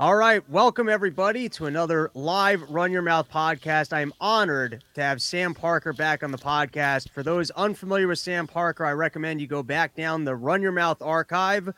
All right. Welcome, everybody, to another live Run Your Mouth podcast. I am honored to have Sam Parker back on the podcast. For those unfamiliar with Sam Parker, I recommend you go back down the Run Your Mouth archive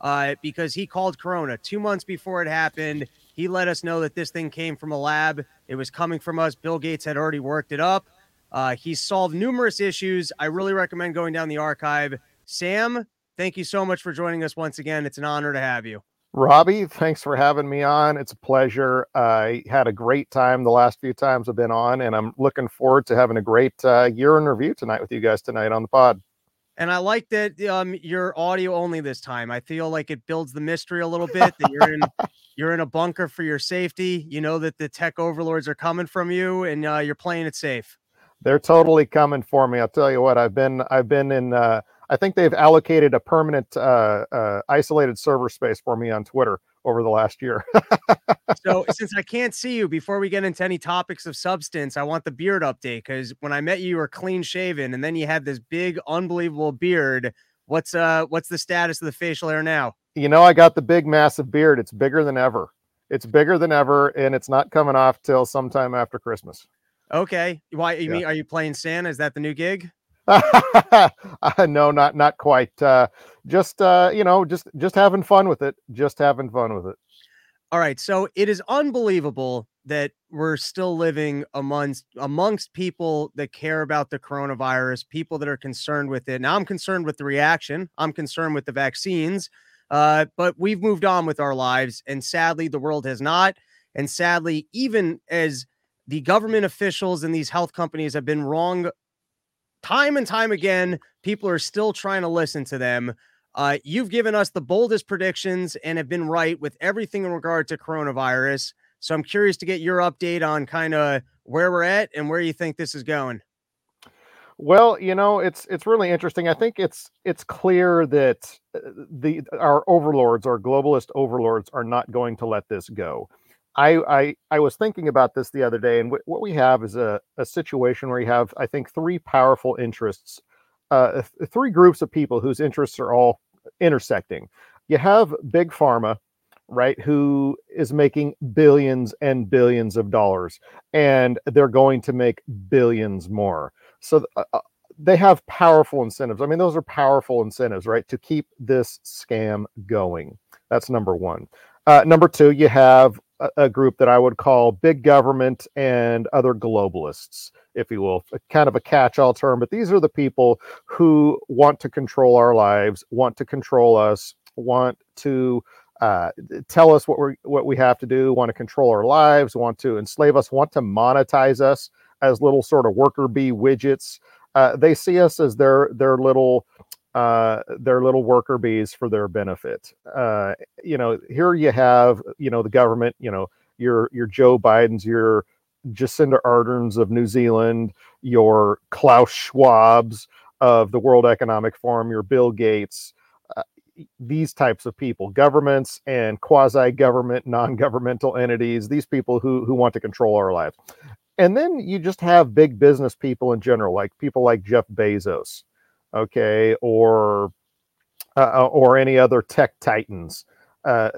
uh, because he called Corona two months before it happened. He let us know that this thing came from a lab, it was coming from us. Bill Gates had already worked it up. Uh, he's solved numerous issues. I really recommend going down the archive. Sam, thank you so much for joining us once again. It's an honor to have you. Robbie, thanks for having me on. It's a pleasure. I had a great time the last few times I've been on, and I'm looking forward to having a great uh, year in review tonight with you guys tonight on the pod. And I like that um, you're audio only this time. I feel like it builds the mystery a little bit that you're in you're in a bunker for your safety. You know that the tech overlords are coming from you, and uh, you're playing it safe. They're totally coming for me. I'll tell you what. I've been I've been in. Uh, I think they've allocated a permanent uh, uh, isolated server space for me on Twitter over the last year. so, since I can't see you, before we get into any topics of substance, I want the beard update because when I met you, you were clean shaven, and then you had this big, unbelievable beard. What's uh, what's the status of the facial hair now? You know, I got the big, massive beard. It's bigger than ever. It's bigger than ever, and it's not coming off till sometime after Christmas. Okay. Why? You yeah. mean are you playing Santa? Is that the new gig? no, not not quite. Uh, just uh, you know, just just having fun with it. Just having fun with it. All right. So it is unbelievable that we're still living amongst amongst people that care about the coronavirus, people that are concerned with it. Now I'm concerned with the reaction. I'm concerned with the vaccines. Uh, but we've moved on with our lives, and sadly, the world has not. And sadly, even as the government officials and these health companies have been wrong time and time again, people are still trying to listen to them. Uh, you've given us the boldest predictions and have been right with everything in regard to coronavirus. So I'm curious to get your update on kind of where we're at and where you think this is going. Well, you know, it's it's really interesting. I think it's it's clear that uh, the our overlords, our globalist overlords, are not going to let this go. I, I I was thinking about this the other day, and w- what we have is a, a situation where you have, I think, three powerful interests, uh, th- three groups of people whose interests are all intersecting. You have big pharma, right, who is making billions and billions of dollars, and they're going to make billions more. So uh, uh, they have powerful incentives. I mean, those are powerful incentives, right, to keep this scam going. That's number one. Uh, number two, you have a, group that I would call big government and other globalists, if you will, kind of a catch all term. But these are the people who want to control our lives, want to control us, want to uh, tell us what we what we have to do, want to control our lives, want to enslave us, want to monetize us as little sort of worker bee widgets. Uh, they see us as their their little uh, their little worker bees for their benefit. Uh, you know, here you have, you know, the government, you know, your your Joe Biden's, your Jacinda Ardern's of New Zealand, your Klaus Schwab's of the World Economic Forum, your Bill Gates, uh, these types of people, governments and quasi-government, non-governmental entities, these people who who want to control our lives. And then you just have big business people in general, like people like Jeff Bezos okay, or uh, or any other tech titans, uh,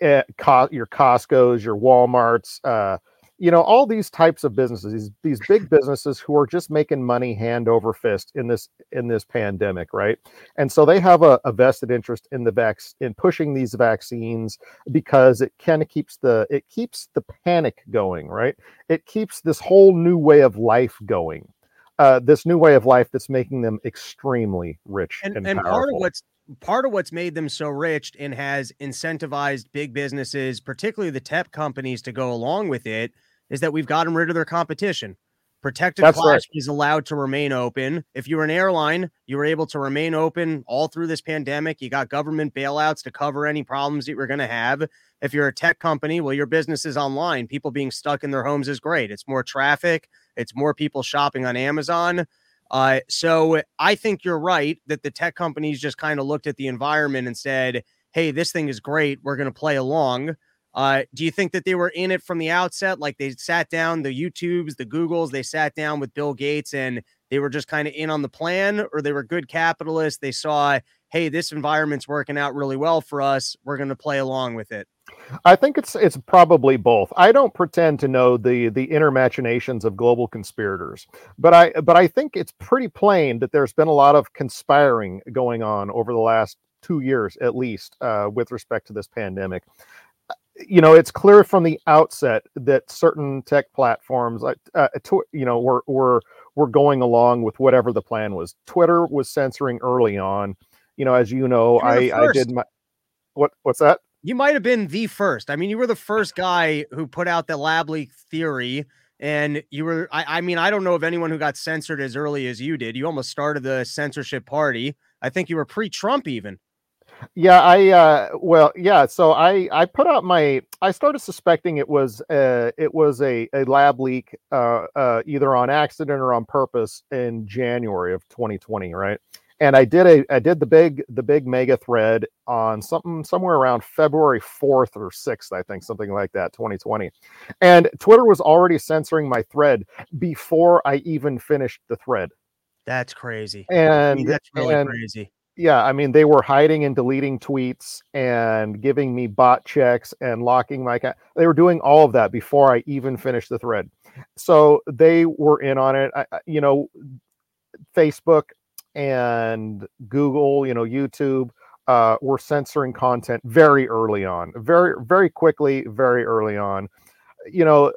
eh, your Costco's, your WalMarts, uh, you know, all these types of businesses, these these big businesses who are just making money hand over fist in this in this pandemic, right? And so they have a, a vested interest in the vac in pushing these vaccines because it kind of keeps the it keeps the panic going, right? It keeps this whole new way of life going uh, this new way of life that's making them extremely rich and, and, and part of what's part of what's made them so rich and has incentivized big businesses, particularly the tech companies, to go along with it, is that we've gotten rid of their competition. Protected That's class right. is allowed to remain open. If you're an airline, you were able to remain open all through this pandemic. You got government bailouts to cover any problems that you're going to have. If you're a tech company, well, your business is online. People being stuck in their homes is great. It's more traffic, it's more people shopping on Amazon. Uh, so I think you're right that the tech companies just kind of looked at the environment and said, hey, this thing is great. We're going to play along. Uh, do you think that they were in it from the outset? Like they sat down, the YouTubes, the Googles, they sat down with Bill Gates and they were just kind of in on the plan, or they were good capitalists? They saw, hey, this environment's working out really well for us. We're going to play along with it. I think it's it's probably both. I don't pretend to know the the inner machinations of global conspirators, but I but I think it's pretty plain that there's been a lot of conspiring going on over the last two years at least uh, with respect to this pandemic. You know, it's clear from the outset that certain tech platforms, uh, uh, you know, were were were going along with whatever the plan was. Twitter was censoring early on. You know, as you know, I I did my what what's that? you might have been the first. I mean, you were the first guy who put out the lab leak theory. And you were, I, I, mean, I don't know of anyone who got censored as early as you did. You almost started the censorship party. I think you were pre Trump even. Yeah, I uh well, yeah, so I I put out my I started suspecting it was uh it was a a lab leak uh uh either on accident or on purpose in January of 2020, right? and I did a I did the big the big mega thread on something somewhere around February 4th or 6th, I think, something like that, 2020. And Twitter was already censoring my thread before I even finished the thread. That's crazy. And I mean, that's really and, crazy. Yeah, I mean, they were hiding and deleting tweets and giving me bot checks and locking my account. They were doing all of that before I even finished the thread. So they were in on it. I, you know, Facebook and Google, you know, YouTube, uh, were censoring content very early on, very, very quickly, very early on. You know,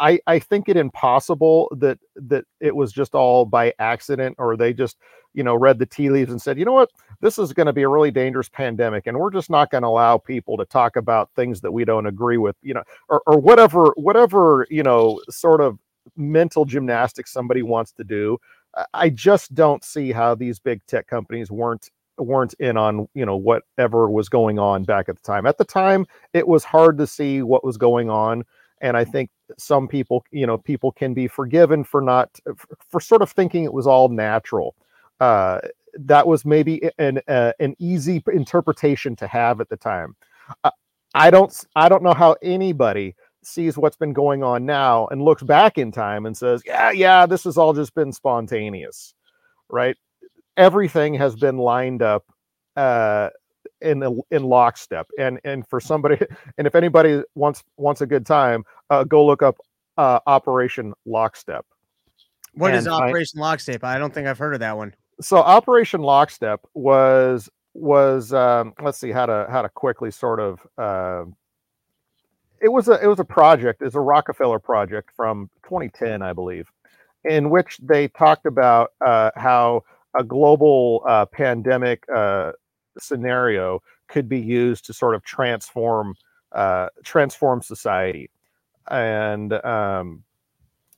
I, I think it impossible that that it was just all by accident or they just you know read the tea leaves and said you know what this is going to be a really dangerous pandemic and we're just not going to allow people to talk about things that we don't agree with you know or, or whatever whatever you know sort of mental gymnastics somebody wants to do I just don't see how these big tech companies weren't weren't in on you know whatever was going on back at the time. At the time, it was hard to see what was going on, and I think some people you know people can be forgiven for not for sort of thinking it was all natural. Uh, that was maybe an uh, an easy interpretation to have at the time. Uh, I don't I don't know how anybody sees what's been going on now and looks back in time and says, yeah, yeah, this has all just been spontaneous, right? Everything has been lined up uh, in in lockstep. And and for somebody, and if anybody wants wants a good time, uh, go look up uh, Operation Lockstep. What and is Operation I, Lockstep? I don't think I've heard of that one. So Operation Lockstep was was um, let's see how to how to quickly sort of uh, it was a it was a project, it's a Rockefeller project from 2010, I believe, in which they talked about uh, how a global uh, pandemic uh, scenario could be used to sort of transform uh, transform society, and um,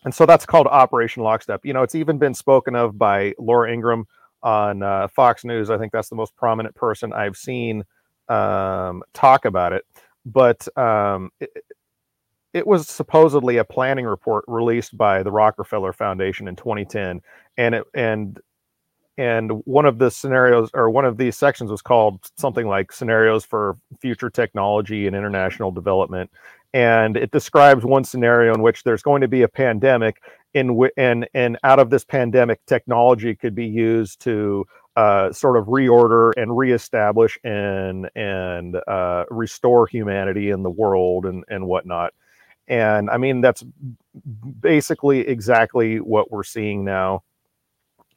and so that's called Operation Lockstep. You know, it's even been spoken of by Laura Ingraham on uh, Fox News. I think that's the most prominent person I've seen um, talk about it but um, it, it, was supposedly a planning report released by the Rockefeller Foundation in 2010, and it and and one of the scenarios or one of these sections was called something like scenarios for future technology and international development and it describes one scenario in which there's going to be a pandemic in w- and and out of this pandemic technology could be used to uh, sort of reorder and reestablish and and uh, restore humanity in the world and and whatnot. And I mean that's basically exactly what we're seeing now.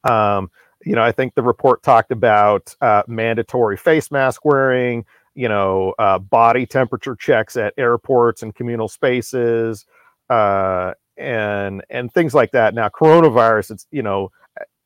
Um, you know, I think the report talked about uh, mandatory face mask wearing, you know, uh, body temperature checks at airports and communal spaces, uh, and and things like that. Now, coronavirus, it's you know,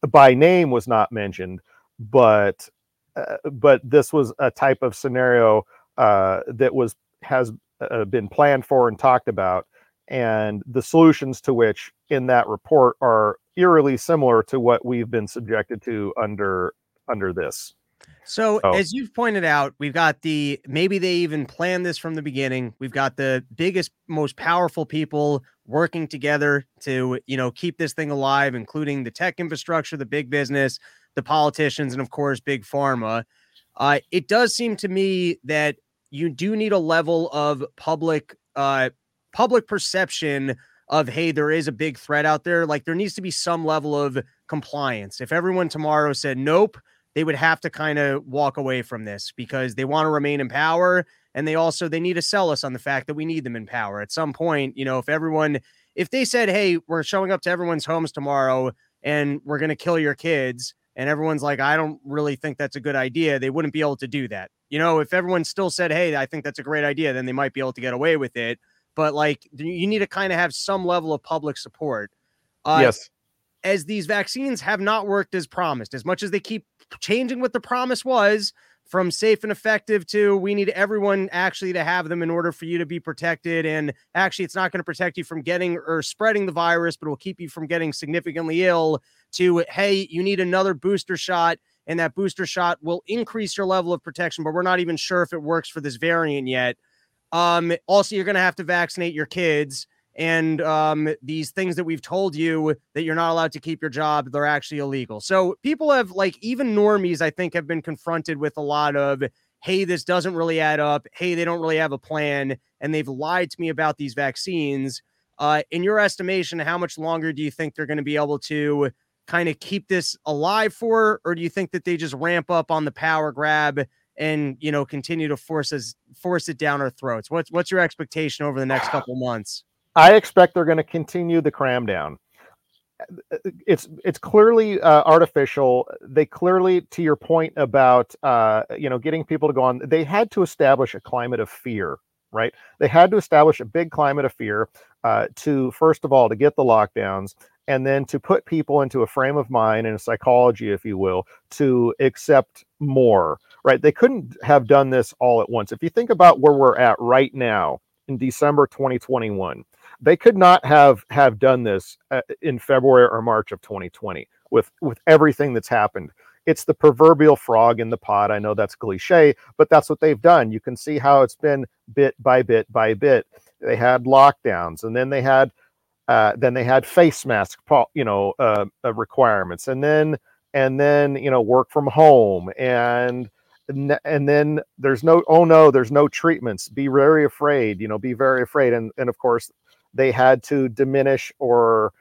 by name was not mentioned, but uh, but this was a type of scenario uh, that was has uh, been planned for and talked about, and the solutions to which in that report are eerily similar to what we've been subjected to under under this. So, oh. as you've pointed out, we've got the maybe they even planned this from the beginning. We've got the biggest, most powerful people working together to, you know, keep this thing alive, including the tech infrastructure, the big business, the politicians, and of course, big pharma. Uh, it does seem to me that you do need a level of public uh, public perception of hey, there is a big threat out there. Like there needs to be some level of compliance. If everyone tomorrow said nope, they would have to kind of walk away from this because they want to remain in power and they also they need to sell us on the fact that we need them in power at some point you know if everyone if they said hey we're showing up to everyone's homes tomorrow and we're going to kill your kids and everyone's like i don't really think that's a good idea they wouldn't be able to do that you know if everyone still said hey i think that's a great idea then they might be able to get away with it but like you need to kind of have some level of public support uh, yes as these vaccines have not worked as promised as much as they keep changing what the promise was from safe and effective to we need everyone actually to have them in order for you to be protected. And actually, it's not going to protect you from getting or spreading the virus, but it will keep you from getting significantly ill. To hey, you need another booster shot, and that booster shot will increase your level of protection, but we're not even sure if it works for this variant yet. Um, also, you're going to have to vaccinate your kids and um, these things that we've told you that you're not allowed to keep your job, they're actually illegal. So people have like even normies, I think, have been confronted with a lot of, hey, this doesn't really add up. Hey, they don't really have a plan, and they've lied to me about these vaccines. Uh, in your estimation, how much longer do you think they're going to be able to kind of keep this alive for, or do you think that they just ramp up on the power grab and you know continue to force us force it down our throats? What's what's your expectation over the next couple months? I expect they're going to continue the cram down. It's it's clearly uh, artificial. They clearly, to your point about uh, you know getting people to go on, they had to establish a climate of fear, right? They had to establish a big climate of fear uh, to first of all to get the lockdowns, and then to put people into a frame of mind and a psychology, if you will, to accept more. Right? They couldn't have done this all at once. If you think about where we're at right now in December 2021 they could not have have done this uh, in February or March of 2020 with with everything that's happened. It's the proverbial frog in the pot. I know that's cliche, but that's what they've done. You can see how it's been bit by bit by bit. They had lockdowns, and then they had uh, then they had face mask, you know, uh, uh, requirements, and then and then you know work from home and and then there's no oh no there's no treatments be very afraid you know be very afraid and and of course they had to diminish or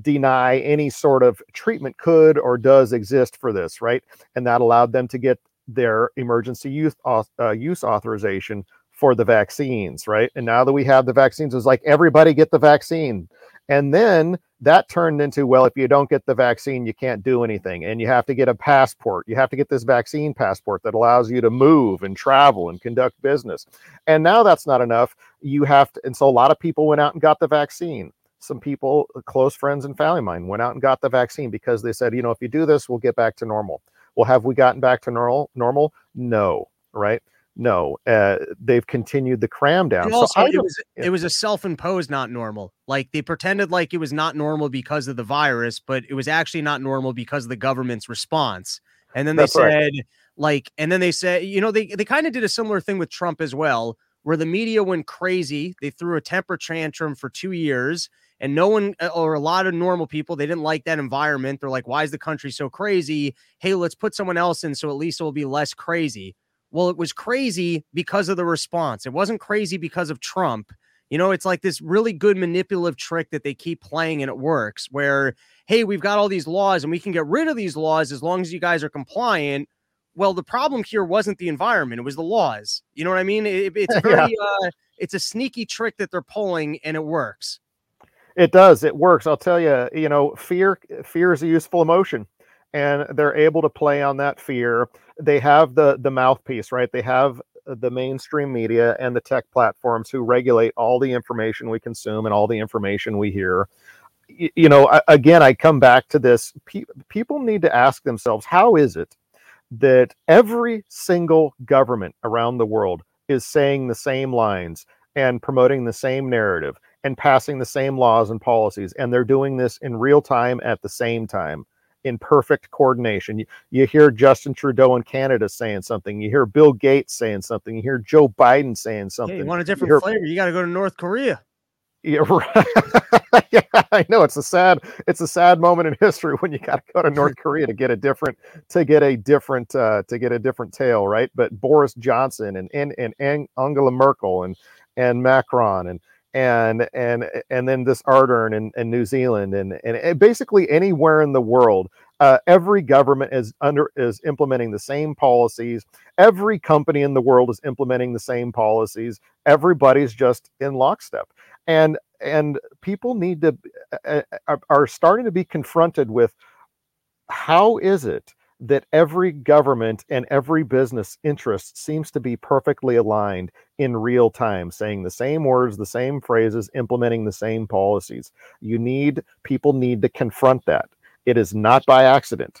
deny any sort of treatment could or does exist for this, right? And that allowed them to get their emergency youth uh, use authorization for the vaccines, right? And now that we have the vaccines, it's like everybody get the vaccine. And then that turned into, well, if you don't get the vaccine, you can't do anything. And you have to get a passport. You have to get this vaccine passport that allows you to move and travel and conduct business. And now that's not enough. You have to, and so a lot of people went out and got the vaccine. Some people, close friends and family of mine, went out and got the vaccine because they said, you know, if you do this, we'll get back to normal. Well, have we gotten back to normal? Normal? No, right? No, uh, they've continued the cram down. Also, so it was it was a self-imposed not normal. Like they pretended like it was not normal because of the virus, but it was actually not normal because of the government's response. And then they That's said right. like, and then they said, you know, they they kind of did a similar thing with Trump as well, where the media went crazy. They threw a temper tantrum for two years, and no one uh, or a lot of normal people they didn't like that environment. They're like, why is the country so crazy? Hey, let's put someone else in so at least it will be less crazy. Well, it was crazy because of the response. It wasn't crazy because of Trump. You know, it's like this really good manipulative trick that they keep playing and it works where, hey, we've got all these laws and we can get rid of these laws as long as you guys are compliant. Well, the problem here wasn't the environment, it was the laws. You know what I mean? It, it's very, yeah. uh, it's a sneaky trick that they're pulling and it works. It does. It works. I'll tell you, you know, fear, fear is a useful emotion and they're able to play on that fear. They have the the mouthpiece, right? They have uh, the mainstream media and the tech platforms who regulate all the information we consume and all the information we hear. You, you know, I, again, I come back to this. Pe- people need to ask themselves, how is it that every single government around the world is saying the same lines and promoting the same narrative and passing the same laws and policies, and they're doing this in real time at the same time? In perfect coordination. You, you hear Justin Trudeau in Canada saying something. You hear Bill Gates saying something. You hear Joe Biden saying something. you want a different you flavor? You got to go to North Korea. Yeah, right. yeah, I know it's a sad it's a sad moment in history when you got to go to North Korea to get a different to get a different uh, to get a different tale, right? But Boris Johnson and and and Angela Merkel and and Macron and and and and then this Ardern in, in New Zealand and, and basically anywhere in the world. Uh, every government is under is implementing the same policies. Every company in the world is implementing the same policies. Everybody's just in lockstep, and and people need to uh, are, are starting to be confronted with how is it that every government and every business interest seems to be perfectly aligned in real time, saying the same words, the same phrases, implementing the same policies. You need, people need to confront that. It is not by accident.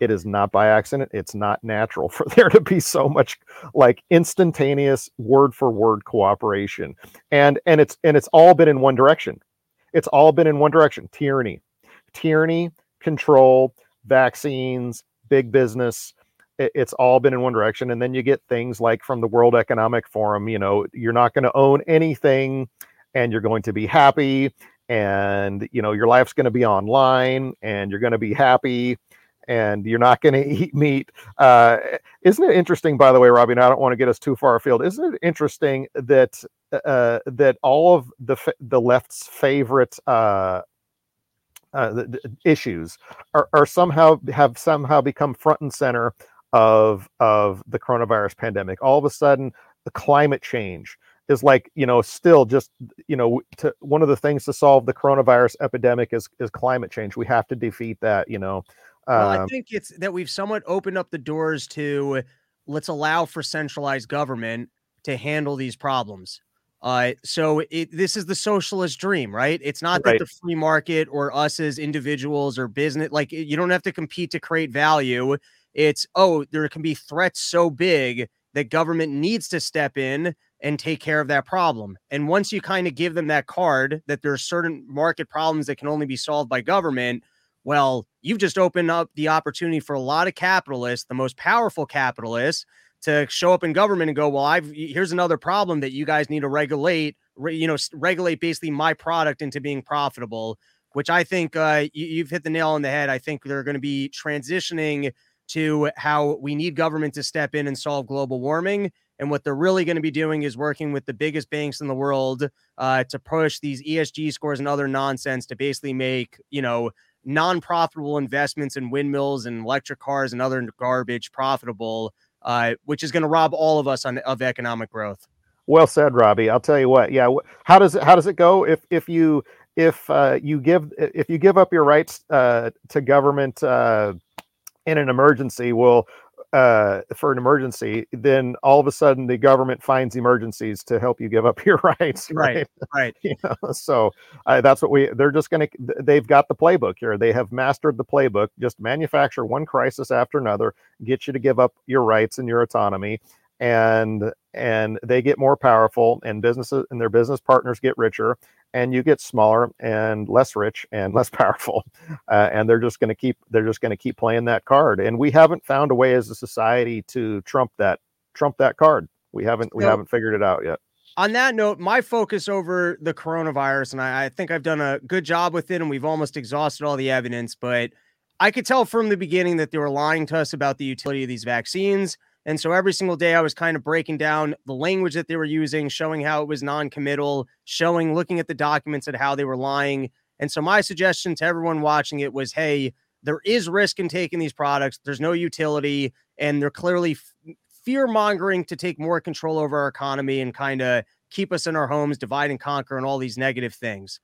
It is not by accident. It's not natural for there to be so much like instantaneous word for word cooperation. And and it's and it's all been in one direction. It's all been in one direction. Tyranny. Tyranny, control, vaccines, big business it's all been in one direction and then you get things like from the world economic forum you know you're not going to own anything and you're going to be happy and you know your life's going to be online and you're going to be happy and you're not going to eat meat. Uh, isn't it interesting by the way robbie and i don't want to get us too far afield isn't it interesting that uh, that all of the the left's favorite uh, uh, issues are, are somehow have somehow become front and center of of the coronavirus pandemic. All of a sudden, the climate change is like you know still just you know to, one of the things to solve the coronavirus epidemic is is climate change. We have to defeat that. You know. Well, I um, think it's that we've somewhat opened up the doors to let's allow for centralized government to handle these problems. Uh, so it, this is the socialist dream, right? It's not right. that the free market or us as individuals or business, like you don't have to compete to create value. It's, oh, there can be threats so big that government needs to step in and take care of that problem. And once you kind of give them that card that there are certain market problems that can only be solved by government, well, you've just opened up the opportunity for a lot of capitalists, the most powerful capitalists, to show up in government and go, well, I've here's another problem that you guys need to regulate, re, you know, regulate basically my product into being profitable, which I think uh, you, have hit the nail on the head. I think they're going to be transitioning to how we need government to step in and solve global warming. And what they're really going to be doing is working with the biggest banks in the world uh, to push these ESG scores and other nonsense to basically make, you know, non-profitable investments in windmills and electric cars and other garbage profitable uh, which is going to rob all of us on, of economic growth. Well said, Robbie. I'll tell you what. Yeah, how does it how does it go if if you if uh, you give if you give up your rights uh, to government uh, in an emergency? Well, uh, for an emergency, then all of a sudden the government finds emergencies to help you give up your rights. Right, right. right. you know, so uh, that's what we. They're just going to. They've got the playbook here. They have mastered the playbook. Just manufacture one crisis after another, get you to give up your rights and your autonomy, and and they get more powerful, and businesses and their business partners get richer, and you get smaller and less rich and less powerful uh, and they're just going to keep they're just going to keep playing that card. And we haven't found a way as a society to trump that trump that card. We haven't we so, haven't figured it out yet. On that note my focus over the coronavirus and I, I think i've done a good job with it and we've almost exhausted all the evidence but i could tell from the beginning that they were lying to us about the utility of these vaccines and so every single day, I was kind of breaking down the language that they were using, showing how it was non committal, showing, looking at the documents at how they were lying. And so my suggestion to everyone watching it was hey, there is risk in taking these products, there's no utility, and they're clearly f- fear mongering to take more control over our economy and kind of keep us in our homes, divide and conquer, and all these negative things.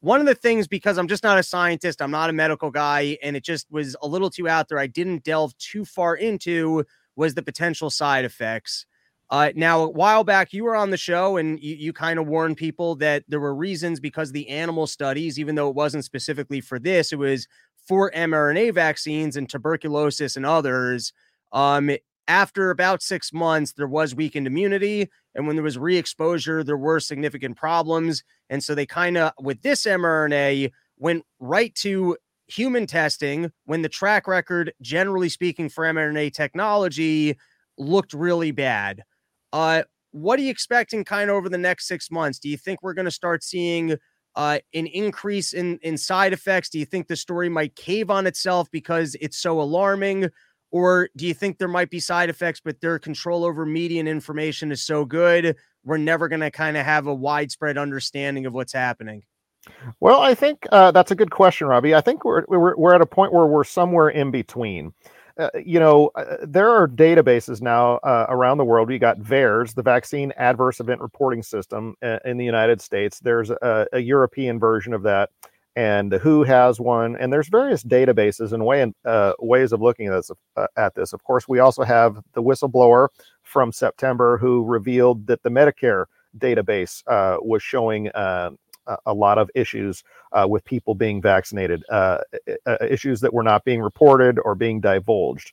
One of the things, because I'm just not a scientist, I'm not a medical guy, and it just was a little too out there, I didn't delve too far into was the potential side effects. Uh, now, a while back, you were on the show and you, you kind of warned people that there were reasons because the animal studies, even though it wasn't specifically for this, it was for mRNA vaccines and tuberculosis and others. Um, after about six months, there was weakened immunity. And when there was re exposure, there were significant problems. And so they kind of, with this mRNA, went right to human testing when the track record, generally speaking, for mRNA technology looked really bad. Uh, what are you expecting kind of over the next six months? Do you think we're going to start seeing uh, an increase in in side effects? Do you think the story might cave on itself because it's so alarming? Or do you think there might be side effects, but their control over media and information is so good, we're never going to kind of have a widespread understanding of what's happening? Well, I think uh, that's a good question, Robbie. I think we're, we're, we're at a point where we're somewhere in between. Uh, you know, uh, there are databases now uh, around the world. We got VAERS, the Vaccine Adverse Event Reporting System uh, in the United States. There's a, a, European version of that, and the WHO has one. And there's various databases and way uh, ways of looking at this. Uh, at this, of course, we also have the whistleblower from September who revealed that the Medicare database was showing a lot of issues uh, with people being vaccinated, uh, issues that were not being reported or being divulged.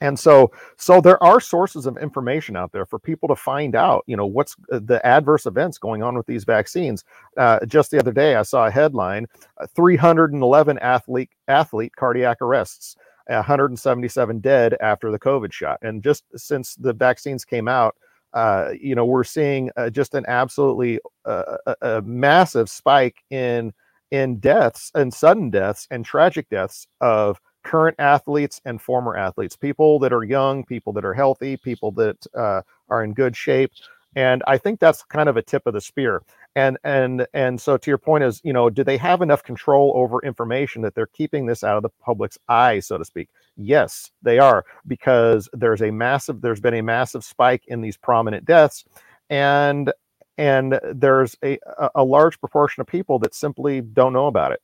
And so, so there are sources of information out there for people to find out, you know, what's uh, the adverse events going on with these vaccines. Uh, just the other day, I saw a headline: uh, 311 athlete athlete cardiac arrests, 177 dead after the COVID shot. And just since the vaccines came out, uh, you know, we're seeing uh, just an absolutely uh, a, a, massive spike in in deaths and sudden deaths and tragic deaths of current athletes and former athletes, people that are young, people that are healthy, people that uh, are in good shape. And I think that's kind of a tip of the spear. And and and so to your point is you know do they have enough control over information that they're keeping this out of the public's eye so to speak? Yes they are because there's a massive there's been a massive spike in these prominent deaths. And and there's a a large proportion of people that simply don't know about it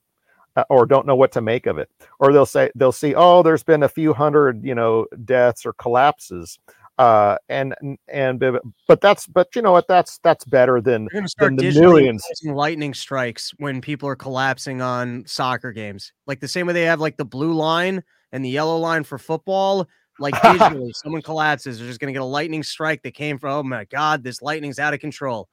uh, or don't know what to make of it. Or they'll say they'll see oh there's been a few hundred you know deaths or collapses uh and and but that's but you know what? That's that's better than, than the millions. lightning strikes when people are collapsing on soccer games. Like the same way they have like the blue line and the yellow line for football like digitally someone collapses they're just going to get a lightning strike that came from oh my god this lightning's out of control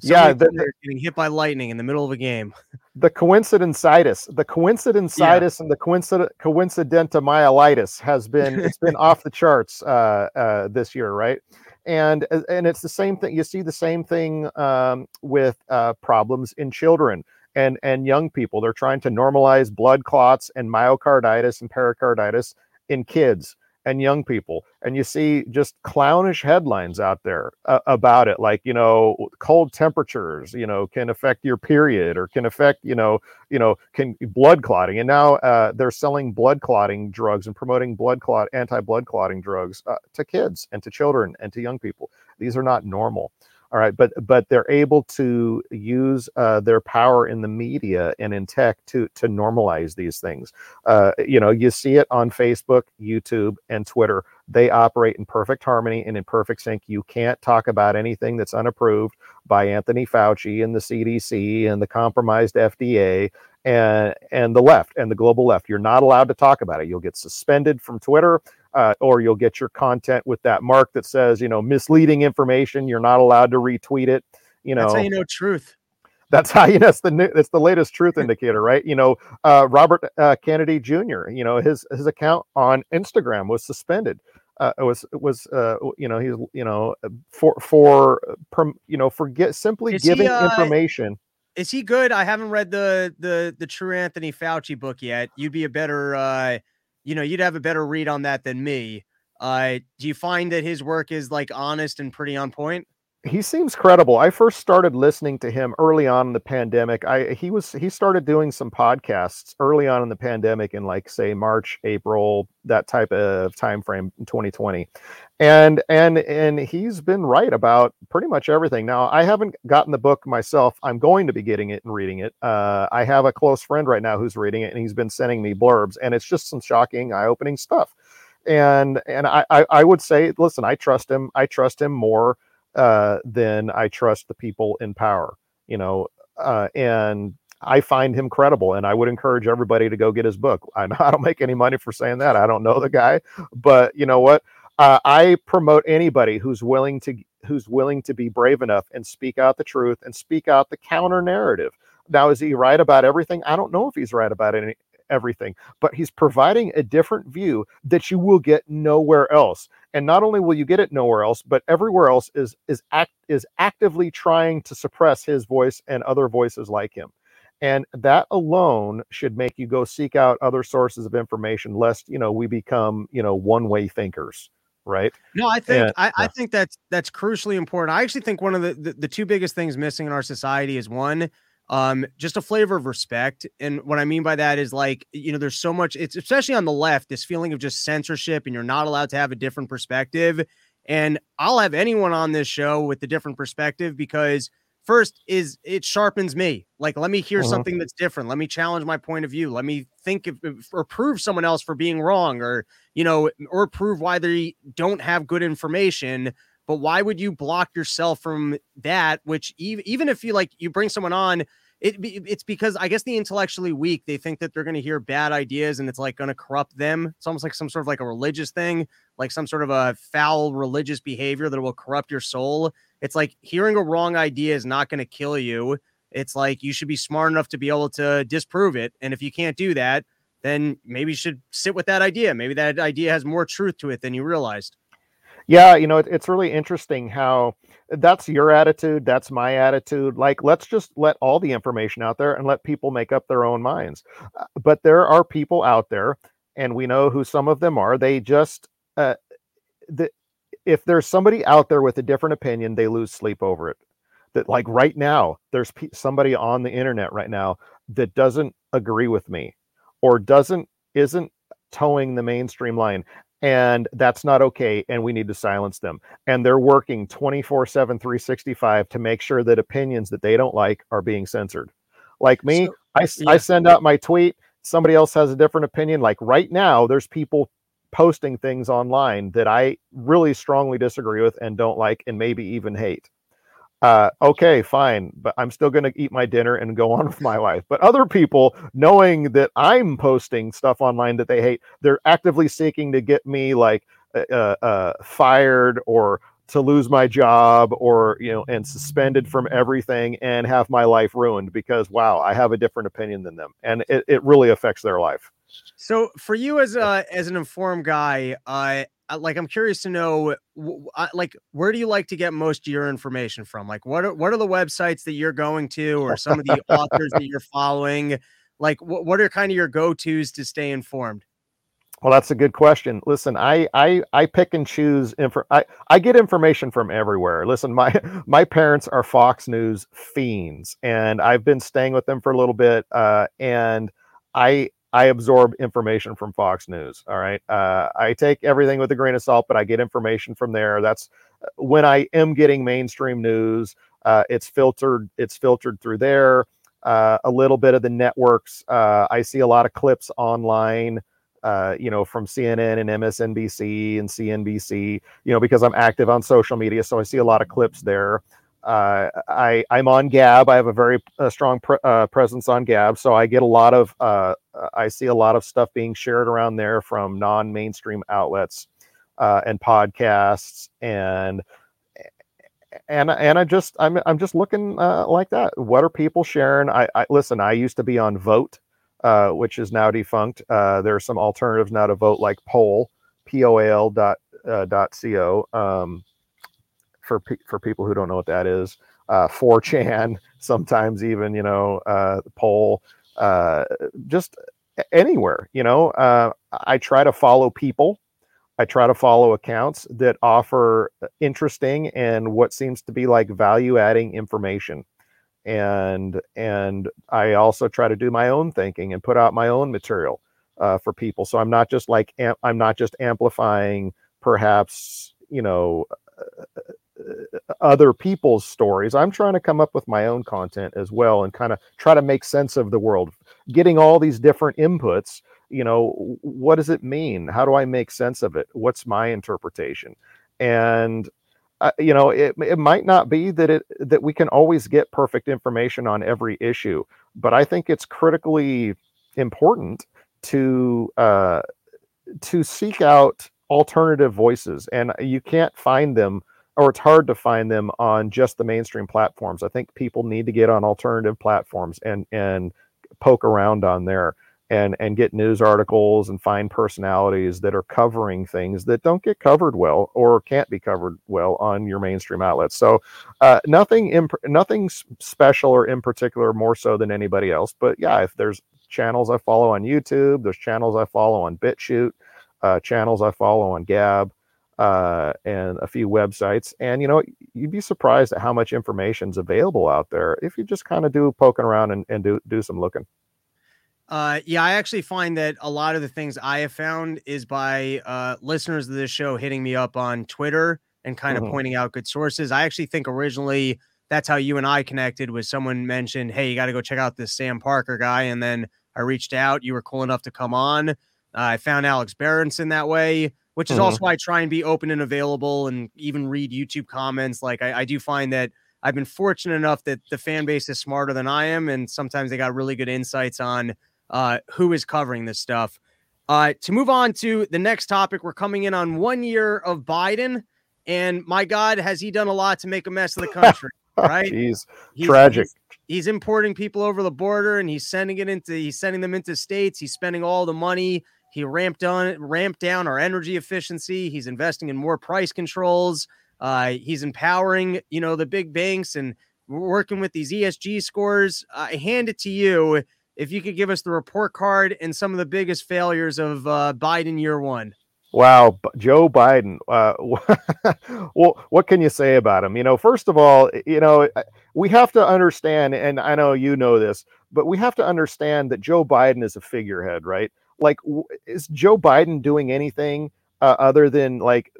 so yeah, the, the, getting hit by lightning in the middle of a game. The coincidensitis, the coincidensitis, yeah. and the coincident coincidentamyelitis has been it's been off the charts uh, uh, this year, right? And uh, and it's the same thing. You see the same thing um, with uh, problems in children and and young people. They're trying to normalize blood clots and myocarditis and pericarditis in kids and young people and you see just clownish headlines out there uh, about it like you know cold temperatures you know can affect your period or can affect you know you know can blood clotting and now uh, they're selling blood clotting drugs and promoting blood clot anti-blood clotting drugs uh, to kids and to children and to young people. These are not normal all right but but they're able to use uh, their power in the media and in tech to to normalize these things. Uh, you know you see it on facebook youtube and twitter. They operate in perfect harmony and in perfect sync. You can't talk about anything that's unapproved by anthony fauci and the cdc and the compromised fda and and the left and the global left. You're not allowed to talk about it. You'll get suspended from twitter uh, or you'll get your content with that mark that says, you know, misleading information. You're not allowed to retweet it. You know, that's how you know truth. That's how you know it's the new, it's the latest truth indicator, right? You know, uh, Robert uh, Kennedy Jr. You know, his his account on Instagram was suspended. Uh, it was it was uh, you know he's you know for for you know for get, simply is giving he, uh, information. Is he good? I haven't read the the the True Anthony Fauci book yet. You'd be a better uh, you know, you'd have a better read on that than me. Uh, do you find that his work is like honest and pretty on point? He seems credible. I first started listening to him early on in the pandemic. I he was he started doing some podcasts early on in the pandemic in like say March, April, that type of time frame in 2020. And and and he's been right about pretty much everything. Now, I haven't gotten the book myself. I'm going to be getting it and reading it. Uh, I have a close friend right now who's reading it and he's been sending me blurbs and it's just some shocking, eye-opening stuff. And and I I, I would say, listen, I trust him. I trust him more uh, then I trust the people in power, you know, uh, and I find him credible. And I would encourage everybody to go get his book. I, I don't make any money for saying that. I don't know the guy, but you know what? Uh, I promote anybody who's willing to who's willing to be brave enough and speak out the truth and speak out the counter narrative. Now, is he right about everything? I don't know if he's right about any, everything, but he's providing a different view that you will get nowhere else. And not only will you get it nowhere else, but everywhere else is is act is actively trying to suppress his voice and other voices like him. and that alone should make you go seek out other sources of information lest you know we become you know one way thinkers right? No i think and, I, I, think that's that's crucially important. I actually think one of the, the, the two biggest things missing in our society is one um just a flavor of respect and what i mean by that is like you know there's so much it's especially on the left this feeling of just censorship and you're not allowed to have a different perspective and i'll have anyone on this show with a different perspective because first is it sharpens me like let me hear uh-huh. something that's different let me challenge my point of view let me think if, if, or prove someone else for being wrong or you know or prove why they don't have good information but why would you block yourself from that which even, even if you like you bring someone on it, it's because I guess the intellectually weak they think that they're going to hear bad ideas and it's like going to corrupt them. It's almost like some sort of like a religious thing, like some sort of a foul religious behavior that will corrupt your soul. It's like hearing a wrong idea is not going to kill you. It's like you should be smart enough to be able to disprove it. And if you can't do that, then maybe you should sit with that idea. Maybe that idea has more truth to it than you realized. Yeah, you know, it, it's really interesting how that's your attitude, that's my attitude. Like, let's just let all the information out there and let people make up their own minds. Uh, but there are people out there, and we know who some of them are. They just, uh, the, if there's somebody out there with a different opinion, they lose sleep over it. That like right now, there's somebody on the internet right now that doesn't agree with me or doesn't isn't toeing the mainstream line and that's not okay and we need to silence them and they're working 24 7 365 to make sure that opinions that they don't like are being censored like me so, I, yeah. I send out my tweet somebody else has a different opinion like right now there's people posting things online that I really strongly disagree with and don't like and maybe even hate. Uh, okay, fine, but I'm still going to eat my dinner and go on with my life. But other people, knowing that I'm posting stuff online that they hate, they're actively seeking to get me like uh, uh, uh fired or to lose my job or you know and suspended from everything and have my life ruined because wow i have a different opinion than them and it, it really affects their life so for you as a as an informed guy, uh, like I'm curious to know, like where do you like to get most of your information from? Like what are what are the websites that you're going to, or some of the authors that you're following? Like what what are kind of your go tos to stay informed? Well, that's a good question. Listen, I I I pick and choose info. I I get information from everywhere. Listen, my my parents are Fox News fiends, and I've been staying with them for a little bit. Uh, and I I absorb information from Fox News. All right. Uh, I take everything with a grain of salt, but I get information from there. That's uh, when I am getting mainstream news. Uh, it's filtered. It's filtered through there. Uh, a little bit of the networks. Uh, I see a lot of clips online. Uh, you know, from CNN and MSNBC and CNBC. You know, because I'm active on social media, so I see a lot of clips there. Uh, I I'm on Gab. I have a very uh, strong pre- uh, presence on Gab, so I get a lot of uh, uh, I see a lot of stuff being shared around there from non-mainstream outlets uh, and podcasts and and and I just I'm I'm just looking like that. What are people sharing? I, I listen. I used to be on Voat, which is now defunct. there are some alternatives now to Voat, like Poal, P O A L dot dot C O. Um, for for people who don't know what that is. Uh, 4chan, sometimes even you know, uh, Poal, uh, just anywhere. You know, uh, I try to follow people. I try to follow accounts that offer interesting and what seems to be like value adding information and and I also try to do my own thinking and put out my own material uh, for people. So I'm not just like am- I'm not just amplifying perhaps you know other people's stories. I'm trying to come up with my own content as well and kind of try to make sense of the world. Getting all these different inputs, you know, what does it mean? How do I make sense of it? What's my interpretation? And uh, you know, it, it might not be that it that we can always get perfect information on every issue, but I think it's critically important to uh, to seek out alternative voices, and you can't find them or it's hard to find them on just the mainstream platforms. I think people need to get on alternative platforms and and poke around on there. and and get news articles and find personalities that are covering things that don't get covered well or can't be covered well on your mainstream outlets. So uh, nothing imp- nothing special or in particular more so than anybody else. But yeah, if there's channels I follow on YouTube, there's channels I follow on BitChute, uh, channels I follow on Gab. Uh, and a few websites. And you know, you'd be surprised at how much information is available out there if you just kind of do poking around and, and do do some looking. Uh, yeah, I actually find that a lot of the things I have found is by uh, listeners of this show hitting me up on Twitter and kind mm-hmm. of pointing out good sources. I actually think originally that's how you and I connected. Was someone mentioned, "Hey, you got to go check out this Sam Parker guy," and then I reached out. You were cool enough to come on. Uh, I found Alex Berenson that way, which is mm-hmm. also why I try and be open and available, and even read YouTube comments. Like I, I do find that. I've been fortunate enough that the fan base is smarter than I am, and sometimes they got really good insights on uh, who is covering this stuff. Uh, to move on to the next topic, we're coming in on one year of Biden, and my God, has he done a lot to make a mess of the country? Right? he's, he's tragic. He's, he's, importing people over the border, and he's sending it into he's sending them into states. He's spending all the money. He ramped on ramped down our energy efficiency. He's investing in more price controls. Uh, he's empowering you know the big banks and working with these ESG scores. I hand it to you if you could give us the report card and some of the biggest failures of uh, Biden year one. Wow, Joe Biden. Uh, well, what can you say about him? You know, first of all, you know, we have to understand, and I know you know this, but we have to understand that Joe Biden is a figurehead, right? Like, is Joe Biden doing anything uh, other than like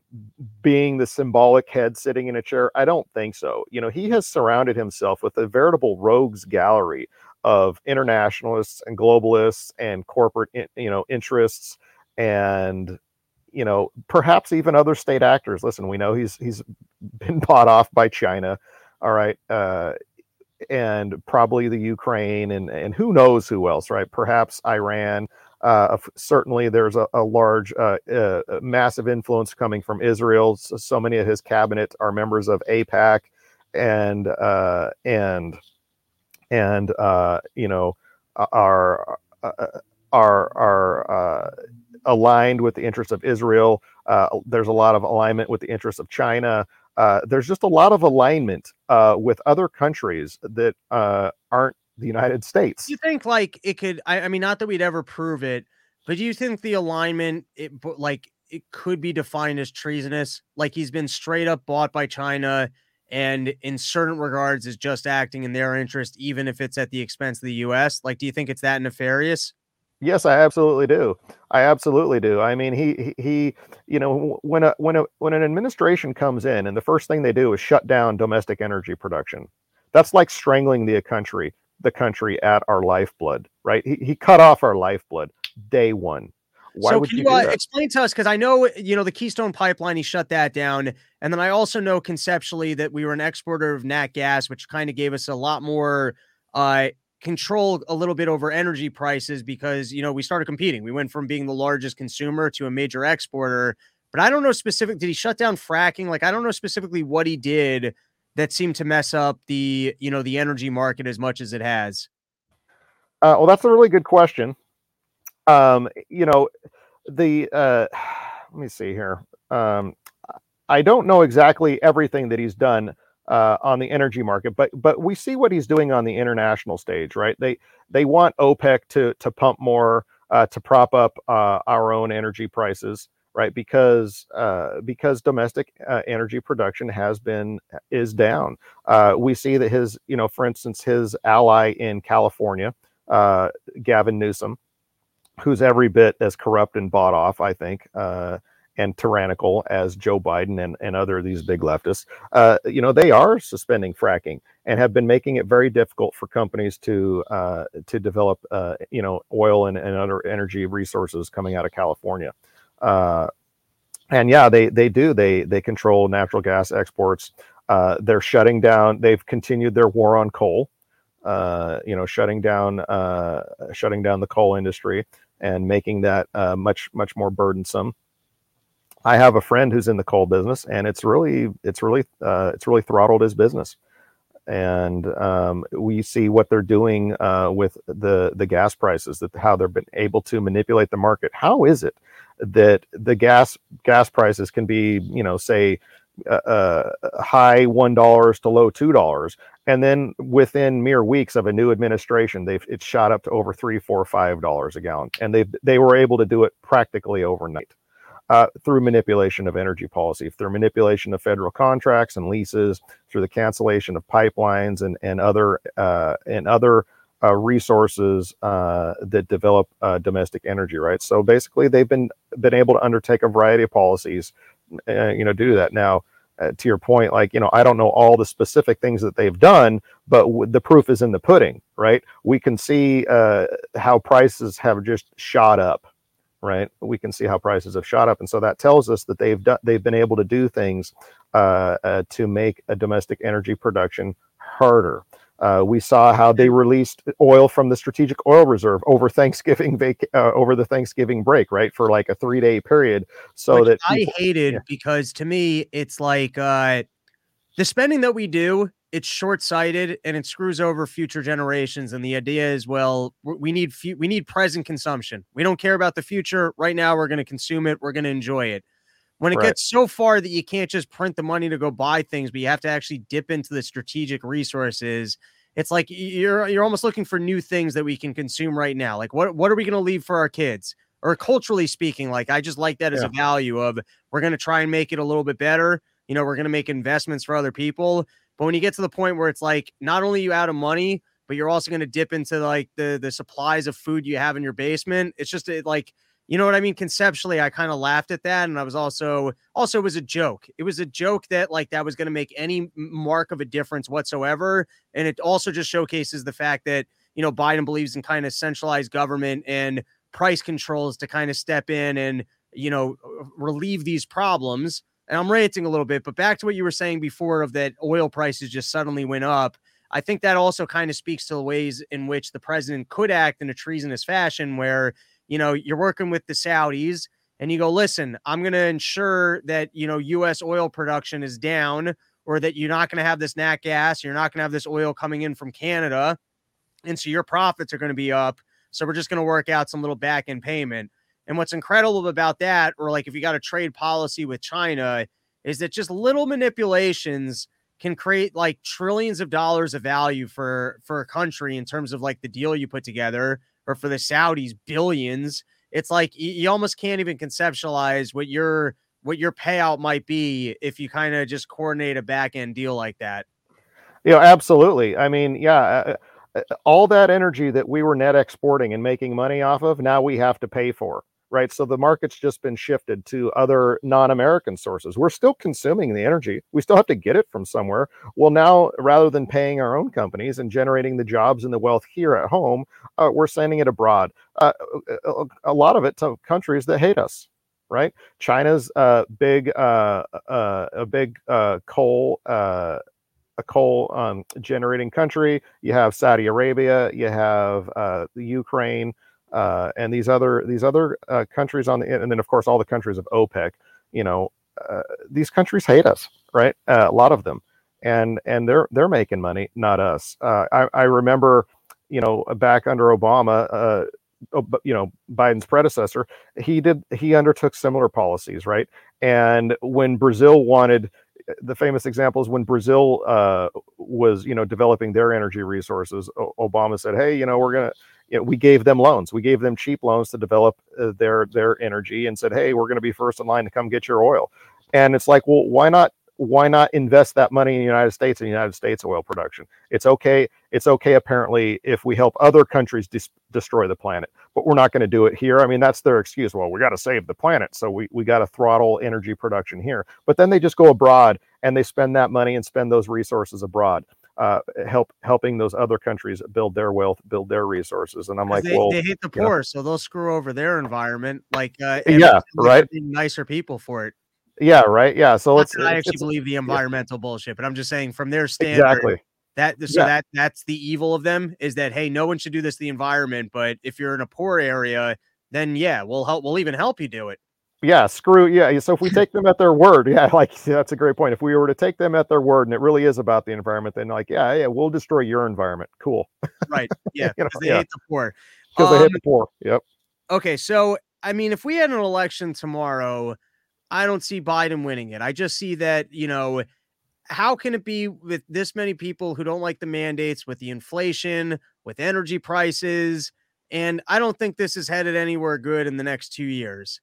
being the symbolic head sitting in a chair? I don't think so. You know, he has surrounded himself with a veritable rogues gallery of internationalists and globalists and corporate you know interests and you know perhaps even other state actors listen we know he's he's been bought off by china all right uh, and probably the ukraine and and who knows who else right perhaps iran uh, certainly there's a, a large uh, uh, massive influence coming from israel so, so, many of his cabinet are members of AIPAC and uh, and and uh, you know are uh, are are uh, aligned with the interests of Israel. There's a lot of alignment with the interests of China. There's just a lot of alignment with other countries that aren't the United States. Do you think like it could? I, I mean, not that we'd ever prove it, but do you think the alignment, it like it could be defined as treasonous? Like he's been straight up bought by China and in certain regards is just acting in their interest, even if it's at the expense of the U.S. Like, do you think it's that nefarious? Yes, I absolutely do. I absolutely do. I mean, he he, you know, when a when a when an administration comes in and the first thing they do is shut down domestic energy production, that's like strangling the country the country at our lifeblood, right? He, he cut off our lifeblood day one. Why so can you, you uh, explain to us? Because I know you know the Keystone Pipeline, he shut that down, and then I also know conceptually that we were an exporter of nat gas, which kind of gave us a lot more uh, control a little bit over energy prices because you know we started competing. We went from being the largest consumer to a major exporter. But I don't know specific. Did he shut down fracking? Like I don't know specifically what he did that seemed to mess up the you know the energy market as much as it has. Uh, well, that's a really good question um, you know, the uh, let me see here. Um, I don't know exactly everything that he's done uh, on the energy market, but but we see what he's doing on the international stage, right? They they want OPEC to to pump more uh, to prop up uh, our own energy prices, right? Because uh, because domestic uh, energy production has been is down. Uh, we see that his you know, for instance, his ally in California, uh, Gavin Newsom, who's every bit as corrupt and bought off, I think, uh, and tyrannical as Joe Biden and, and other of these big leftists. Uh, you know, they are suspending fracking and have been making it very difficult for companies to uh, to develop, uh, you know, oil and, and other energy resources coming out of California. Uh, and yeah, they they do they they control natural gas exports. Uh, they're shutting down. They've continued their war on coal. you know, shutting down shutting down the coal industry and making that uh, much much more burdensome. I have a friend who's in the coal business, and it's really it's really uh, it's really throttled his business. And um, we see what they're doing uh, with the the gas prices, that how they've been able to manipulate the market. How is it that the gas gas prices can be, you know, say uh, uh high one dollars to low two dollars, and then within mere weeks of a new administration, they've it shot up to over three, four, five dollars a gallon, and they they were able to do it practically overnight uh, through manipulation of energy policy, through manipulation of federal contracts and leases, through the cancellation of pipelines and and other uh, and other uh, resources uh, that develop uh, domestic energy. Right. So basically, they've been been able to undertake a variety of policies, uh, you know, do that now. to your point, like you know, I don't know all the specific things that they've done, but w- the proof is in the pudding, right? We can see how prices have just shot up, right? We can see how prices have shot up, and so that tells us that they've done they've been able to do things uh, uh, to make a domestic energy production harder. Uh, we saw how they released oil from the strategic oil reserve over Thanksgiving vac- uh, over the Thanksgiving break, right, for like a three day period. So Which that people, I hated yeah. because to me it's like uh, the spending that we do it's short-sighted and it screws over future generations and the idea is well we need we need present consumption. We don't care about the future. Right now we're going to consume it. We're going to enjoy it. When it right. gets so far that you can't just print the money to go buy things but you have to actually dip into the strategic resources it's like you're you're almost looking for new things that we can consume right now. Like what what are we going to leave for our kids? Or culturally speaking like i just like that as a value of we're going to try and make it a little bit better. You know we're going to make investments for other people but when you get to the point where it's like not only you out of money, but you're also going to dip into like the the supplies of food you have in your basement, it's just it, like you know what I mean? Conceptually, I kind of laughed at that, and I was also also it was a joke. It was a joke that like that was going to make any mark of a difference whatsoever, and it also just showcases the fact that you know Biden believes in kind of centralized government and price controls to kind of step in and you know relieve these problems and I'm ranting a little bit, but back to what you were saying before of that oil prices just suddenly went up. I think that also kind of speaks to the ways in which the president could act in a treasonous fashion where, you know, you're working with the Saudis and you go, listen, I'm going to ensure that, you know, US oil production is down or that you're not going to have this nat gas, you're not going to have this oil coming in from Canada. And so your profits are going to be up. So we're just going to work out some little back end payment. And what's incredible about that, or like if you got a trade policy with China, is that just little manipulations can create like trillions of dollars of value for for a country in terms of like the deal you put together or for the Saudis billions. It's like you, almost can't even conceptualize what your what your payout might be if you kind of just coordinate a back end deal like that. Know absolutely. I mean yeah all that energy that we were net exporting and making money off of now we have to pay for right? So the market's just been shifted to other non American sources. We're still consuming the energy, we still have to get it from somewhere. Well, now rather than paying our own companies and generating the jobs and the wealth here at home, uh, we're sending it abroad. Uh, a, a lot of it to countries that hate us. Right, China's uh, big, uh, uh, a big uh, coal uh, a coal um, generating country. You have Saudi Arabia, you have uh, the Ukraine, uh, and these other these other uh, countries on the and then of course all the countries of OPEC. You know, uh, these countries hate us, right? Uh, a lot of them, and and they're they're making money, not us. Uh, I, I remember, you know, back under Obama. Uh, you know Biden's predecessor, he did he undertook similar policies, right? And when Brazil wanted the famous example is when Brazil uh, was, you know, developing their energy resources. Obama said, "Hey, you know, we're gonna you know, we gave them loans. We gave them cheap loans to develop uh, their their energy, and said, "Hey, we're going to be first in line to come get your oil." And it's like, well, why not? Why not invest that money in the United States and United States oil production? It's okay. It's okay apparently if we help other countries dis- destroy the planet, but we're not going to do it here. I mean, that's their excuse. Well, we got to save the planet, so we we got to throttle energy production here. But then they just go abroad and they spend that money and spend those resources abroad uh, help helping those other countries build their wealth, build their resources. And I'm like, they, well, they hate the poor, know. so they'll screw over their environment. Like, uh, yeah, right. Nicer people for it. Yeah, right. Yeah. So it's, I actually it's, believe the environmental yeah. bullshit, but I'm just saying from their standpoint. Exactly. That so yeah. that that's the evil of them is that hey, no one should do this to the environment, but if you're in a poor area, then yeah, we'll help. We'll even help you do it. Yeah, screw yeah. So if we take them at their word, yeah, like that's a great point. If we were to take them at their word, and it really is about the environment, then like, yeah, yeah, we'll destroy your environment. Cool. Right. Yeah. Because you know, they yeah. hate the poor. Because um, they hate the poor. Yep. Okay, so I mean, if we had an election tomorrow, I don't see Biden winning it. I just see that you know. How can it be with this many people who don't like the mandates, with the inflation, with energy prices? And I don't think this is headed anywhere good in the next two years.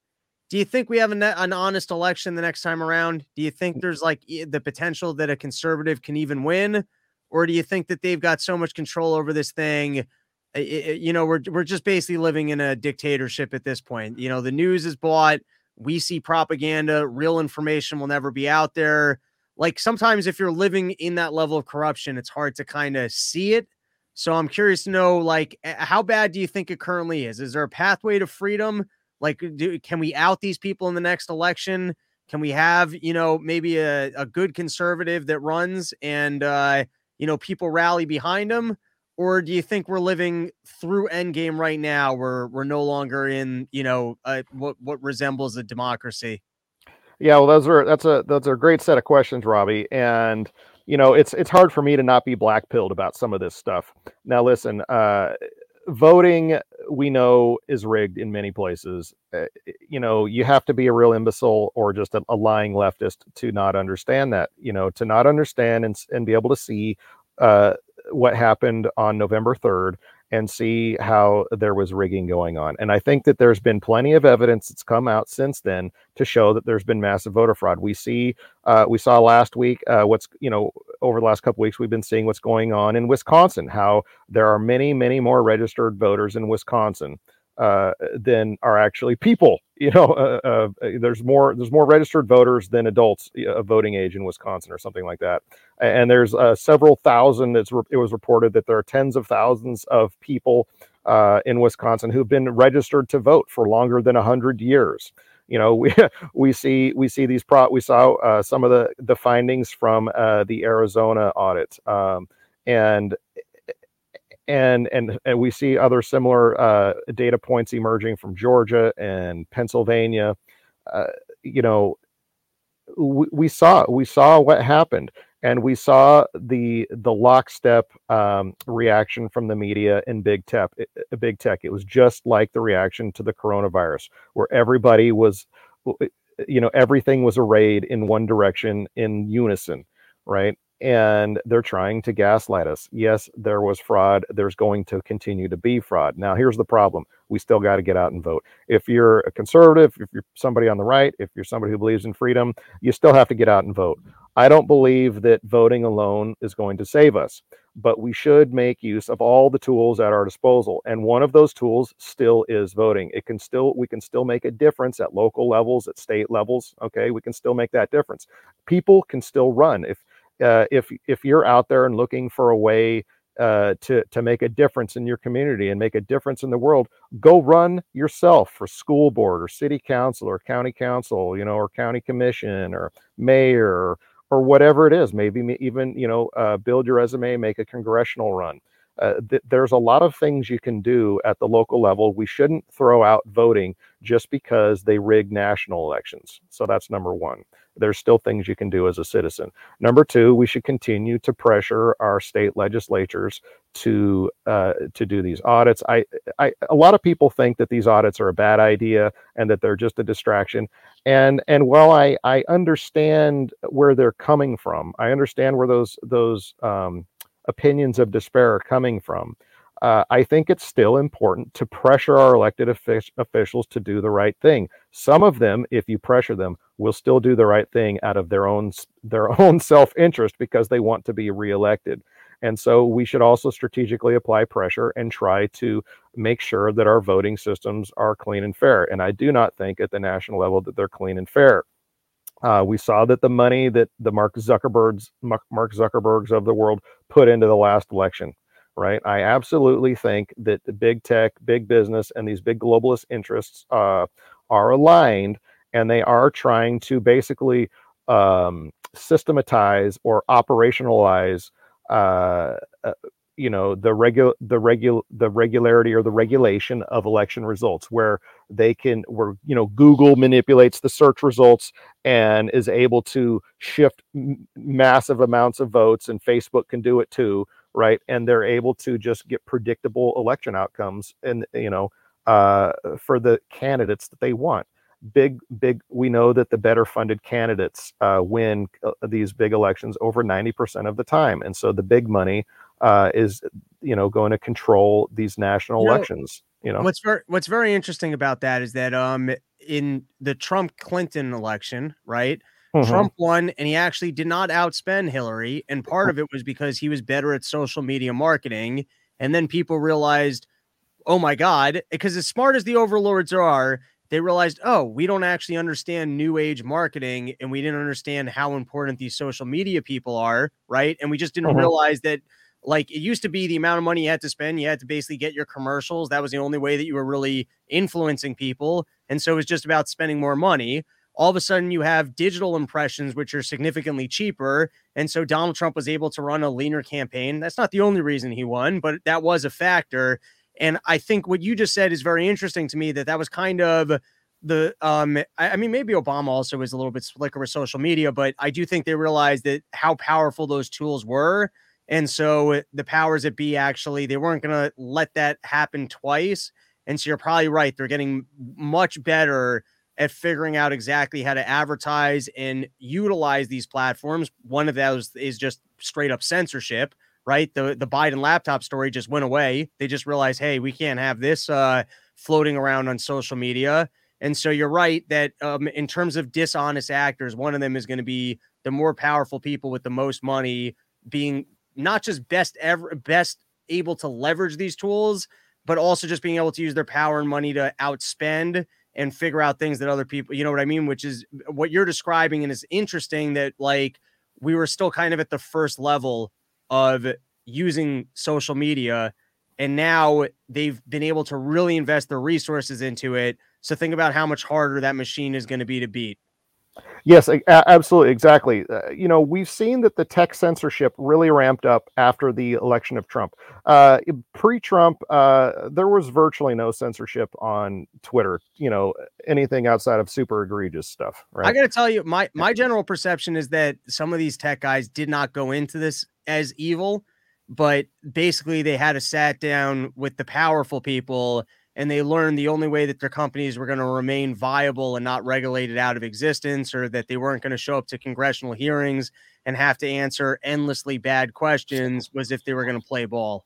Do you think we have an, an honest election the next time around? Do you think mm. there's like the potential that a conservative can even win? Or do you think that they've got so much control over this thing? It, you know, we're, we're just basically living in a dictatorship at this point. You know, the news is bought. We see propaganda. Real information will never be out there. Like sometimes, if you're living in that level of corruption, it's hard to kind of see it. So I'm curious to know, like, how bad do you think it currently is? Is there a pathway to freedom? Like, do, can we out these people in the next election? Can we have, you know, maybe a, a good conservative that runs and, uh, you know, people rally behind him? Or do you think we're living through endgame right now where we're no longer in, you know, uh, what, what resembles a democracy? Yeah, well, those are that's a that's a great set of questions, Robbie. And you know, it's it's hard for me to not be black pilled about some of this stuff. Now, listen, uh, voting we know is rigged in many places. Uh, you know, you have to be a real imbecile or just a, a, lying leftist to not understand that. You know, to not understand and and be able to see uh, what happened on November third and see how there was rigging going on. And I think that there's been plenty of evidence that's come out since then to show that there's been massive voter fraud. We see, uh, we saw last week uh, what's you know over the last couple weeks we've been seeing what's going on in Wisconsin. How there are many, many more registered voters in Wisconsin uh, than are actually people. You know, uh, uh, there's more there's more registered voters than adults of voting age in Wisconsin or something like that. And there's uh, several thousand. It's re- it was reported that there are tens of thousands of people uh, in Wisconsin who've been registered to vote for longer than hundred years. You know, we we see we see these pro. We saw uh, some of the the findings from the Arizona audit. Um, and and and and we see other similar uh, data points emerging from Georgia and Pennsylvania. Uh, you know, we, we, saw we saw what happened, and we saw the the lockstep um, reaction from the media in big tech. Big tech. It was just like the reaction to the coronavirus, where everybody was, you know, everything was arrayed in one direction in unison, right? And they're trying to gaslight us. Yes, there was fraud. There's going to continue to be fraud. Now, here's the problem we still got to get out and vote. If you're a conservative, if you're somebody on the right, if you're somebody who believes in freedom, you still have to get out and vote. I don't believe that voting alone is going to save us, but we should make use of all the tools at our disposal. And one of those tools still is voting. It can still, we can still make a difference at local levels, at state levels. Okay. We can still make that difference. People can still run. If, uh, if if you're out there and looking for a way uh, to to make a difference in your community and make a difference in the world, go run yourself for school board or city council or county council, you know, or county commission or mayor or, whatever it is. Maybe even you know uh, build your resume, make a congressional run. Uh, th- there's a lot of things you can do at the local level. We shouldn't throw out voting just because they rig national elections. So that's number one there's still things you can do as a citizen. Number two, we should continue to pressure our state legislatures to uh, to do these audits. I, I a lot of people think that these audits are a bad idea and that they're just a distraction. And and while I I understand where they're coming from, I understand where those those um, opinions of despair are coming from uh, I think it's still important to pressure our elected officials to do the right thing. Some of them, if you pressure them, will still do the right thing out of their own their own self interest because they want to be reelected. And so we should also strategically apply pressure and try to make sure that our voting systems are clean and fair. And I do not think at the national level that they're clean and fair. Uh, we saw that the money that the Mark Zuckerbergs Mark Zuckerbergs of the world put into the last election right? I absolutely think that the big tech, big business, and these big globalist interests uh, are aligned, and they are trying to basically um, systematize or operationalize uh, uh, you know the regular the regular the regularity or the regulation of election results where they can where you know google manipulates the search results and is able to shift m- massive amounts of votes and facebook can do it too right? And they're able to just get predictable election outcomes and you know uh, for the candidates that they want. Big big we know that the better funded candidates uh, win uh, these big elections over 90% of the time. And so the big money uh, is you know going to control these national you know, elections you know what's very what's very interesting about that is that um in the trump clinton election right mm-hmm. trump won and he actually did not outspend hillary and part of it was because he was better at social media marketing and then people realized oh my god because as smart as the overlords are they realized, oh, we don't actually understand new age marketing and we didn't understand how important these social media people are, right? And we just didn't mm-hmm. realize that like it used to be the amount of money you had to spend, you had to basically get your commercials. That was the only way that you were really influencing people. And so it was just about spending more money. All of a sudden, you have digital impressions, which are significantly cheaper. And so Donald Trump was able to run a leaner campaign. That's not the only reason he won, but that was a factor. And I think what you just said is very interesting to me that that was kind of the um I, I, mean maybe Obama also was a little bit slicker with social media, but I do think they realized that how powerful those tools were. And so the powers that be actually they weren't gonna let that happen twice. And so you're probably right. They're getting much better at figuring out exactly how to advertise and utilize these platforms. One of those is just straight up censorship right? The the Biden laptop story just went away. They just realized, hey, we can't have this uh, floating around on social media. And so you're right that um, in terms of dishonest actors, one of them is going to be the more powerful people with the most money being not just best ever best able to leverage these tools, but also just being able to use their power and money to outspend and figure out things that other people, you know what I mean? Which is what you're describing. And it's interesting that like we were still kind of at the first level of using social media and now they've been able to really invest their resources into it so think about how much harder that machine is going to be to beat Yes, absolutely, exactly. Uh, you know, we've seen that the tech censorship really ramped up after the election of Trump. Uh, pre-Trump, uh, there was virtually no censorship on Twitter. You know, anything outside of super egregious stuff. Right. I got to tell you, my my general perception is that some of these tech guys did not go into this as evil, but basically they had a sat down with the powerful people and they learned the only way that their companies were going to remain viable and not regulated out of existence, or that they weren't going to show up to congressional hearings and have to answer endlessly bad questions, was if they were going to play ball.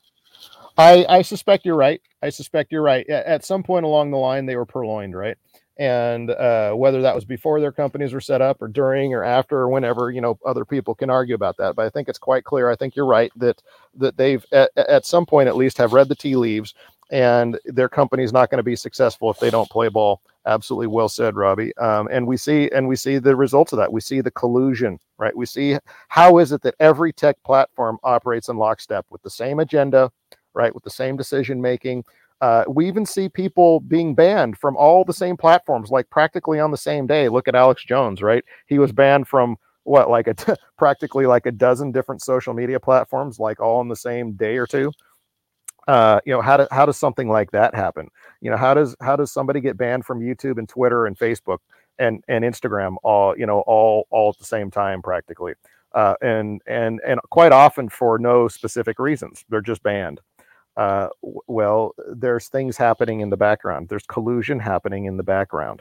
I, I suspect you're right. I suspect you're right. At some point along the line, they were purloined, right? And uh, whether that was before their companies were set up, or during, or after, or whenever, you know, other people can argue about that. But I think it's quite clear. I think you're right that that they've at, at some point at least have read the tea leaves and their company is not going to be successful if they don't play ball. Absolutely well said, Robbie. Um, and we see and we see the results of that. We see the collusion, right? We see how is it that every tech platform operates in lockstep with the same agenda, right? With the same decision making. Uh, we even see people being banned from all the same platforms, like practically on the same day. Look at Alex Jones, right? He was banned from what, like a t- practically like a dozen different social media platforms, like all in the same day or two uh, you know how, do, how does something like that happen? You know how does how does somebody get banned from youtube and twitter and facebook and and instagram all you know all all at the same time practically? Uh, and and and quite often for no specific reasons they're just banned. Uh, well there's things happening in the background. There's collusion happening in the background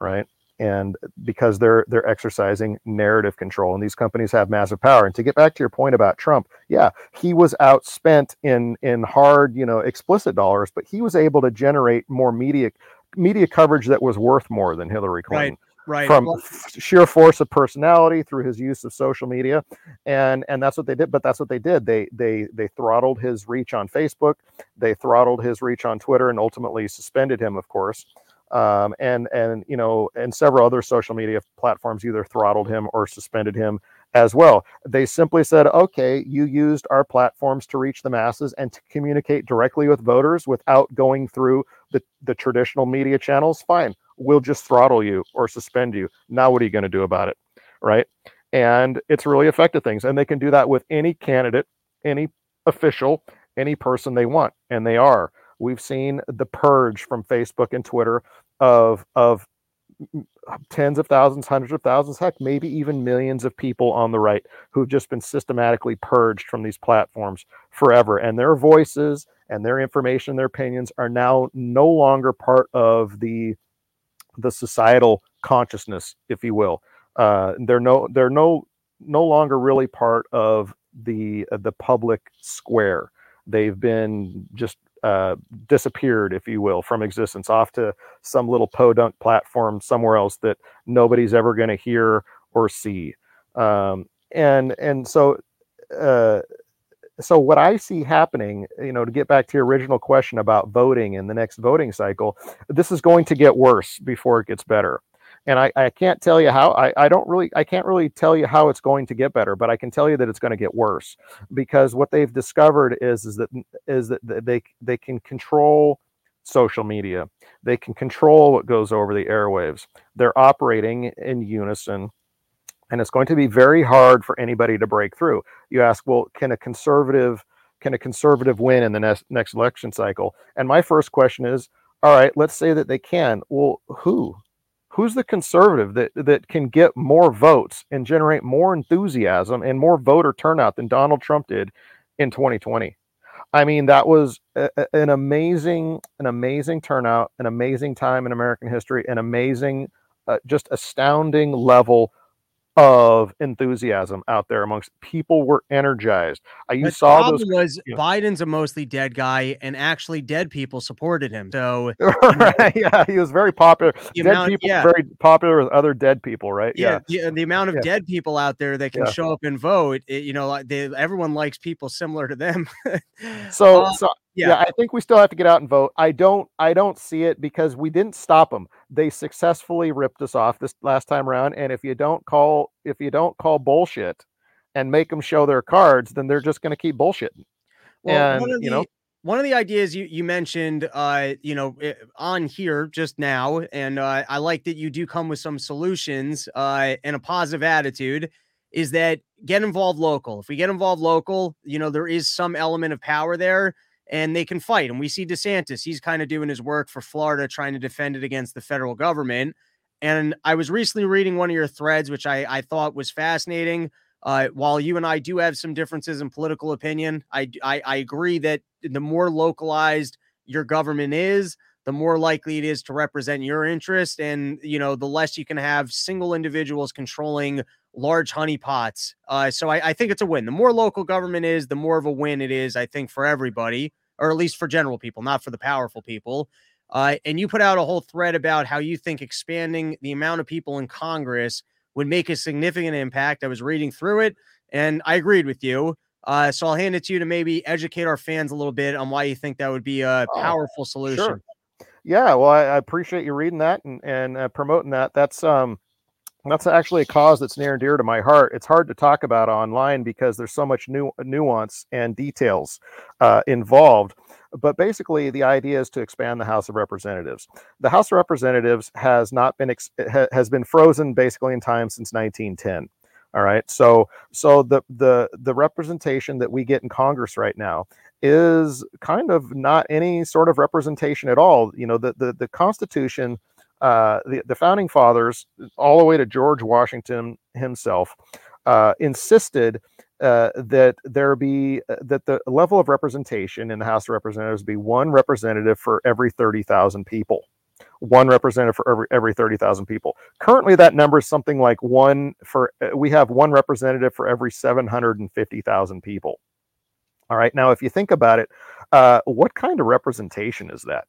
right and because they're they're exercising narrative control and these companies have massive power. And to get back to your point about Trump yeah he was outspent in in hard you know explicit dollars but he was able to generate more media media coverage that was worth more than Hillary Clinton. right, right. from well, sheer force of personality through his use of social media. And and that's what they did but that's what they did. They they they throttled his reach on Facebook. They throttled his reach on Twitter and ultimately suspended him of course um, and and you know and several other social media platforms either throttled him or suspended him as well. They simply said, "Okay, you used our platforms to reach the masses and to communicate directly with voters without going through the the traditional media channels. Fine, we'll just throttle you or suspend you. Now, what are you going to do about it?" Right? And it's really affected things, and they can do that with any candidate, any official any person they want, and they are. We've seen the purge from Facebook and Twitter of of tens of thousands, hundreds of thousands, heck, maybe even millions of people on the right who've just been systematically purged from these platforms forever. And their voices and their information, their opinions are now no longer part of the the societal consciousness, if you will. Uh, they're no they're no no longer really part of the uh, the public square. They've been just uh, disappeared, if you will, from existence off to some little podunk platform somewhere else that nobody's ever going to hear or see. Um, and and so uh, so what I see happening, you know, to get back to your original question about voting in the next voting cycle, this is going to get worse before it gets better and I, I can't tell you how I, I don't really I can't really tell you how it's going to get better, but I can tell you that it's going to get worse because what they've discovered is is that is that they they can control social media. They can control what goes over the airwaves. They're operating in unison and it's going to be very hard for anybody to break through. You ask, well, can a conservative can a conservative win in the next next election cycle? And my first question is, all right, let's say that they can. Well, who? Who's the conservative that that can get more votes and generate more enthusiasm and more voter turnout than Donald Trump did in 2020? I mean, that was a, an amazing, an amazing turnout, an amazing time in American history, an amazing, uh, just astounding level of enthusiasm out there amongst people were energized. I you saw those was you know, Biden's a mostly dead guy, and actually dead people supported him. So right, yeah, he was very popular. Dead amount, people yeah. very popular with other dead people, right? Yeah, yeah. The, the amount of yeah. dead people out there that can show up and vote, it, you know, they, everyone likes people similar to them. so, uh, so yeah. yeah. i think we still have to get out and vote i don't i don't see it because we didn't stop them they successfully ripped us off this last time around and if you don't call if you don't call bullshit and make them show their cards then they're just going to keep bullshitting. Well, and the, you know one of the ideas you, you mentioned uh you know eh, on here just now and uh, i like that you do come with some solutions uh and a positive attitude is that get involved local. If we get involved local you know there is some element of power there and they can fight. And we see DeSantis, he's kind of doing his work for Florida, trying to defend it against the federal government. And I was recently reading one of your threads, which I, I thought was fascinating. Uh, while you and I do have some differences in political opinion, I, I, I agree that the more localized your government is, the more likely it is to represent your interest. And, you know, the less you can have single individuals controlling large honeypots. Uh, so I, I, think it's a win. The more local government is, the more of a win it is, I think, for everybody, or at least for general people, not for the powerful people. Uh, and you put out a whole thread about how you think expanding the amount of people in Congress would make a significant impact. I was reading through it and I agreed with you. Uh, so I'll hand it to you to maybe educate our fans a little bit on why you think that would be a oh, powerful solution. Sure. Yeah, well, I, I, appreciate you reading that and, and uh, promoting that. That's um, that's actually a cause that's near and dear to my heart. It's hard to talk about online because there's so much nuance and details uh, involved. But basically, the idea is to expand the House of Representatives. The House of Representatives has not been ex- has been frozen basically in time since 1910. All right, so so the the the representation that we get in Congress right now is kind of not any sort of representation at all. You know, the the the Constitution uh, the, the founding fathers, all the way to George Washington himself, uh, insisted uh, that there be uh, that the level of representation in the House of Representatives be one representative for every thirty thousand people. One representative for every every thirty thousand people. Currently, that number is something like one for. Uh, we have one representative for every seven hundred and fifty thousand people. All right. Now, if you think about it, uh, what kind of representation is that?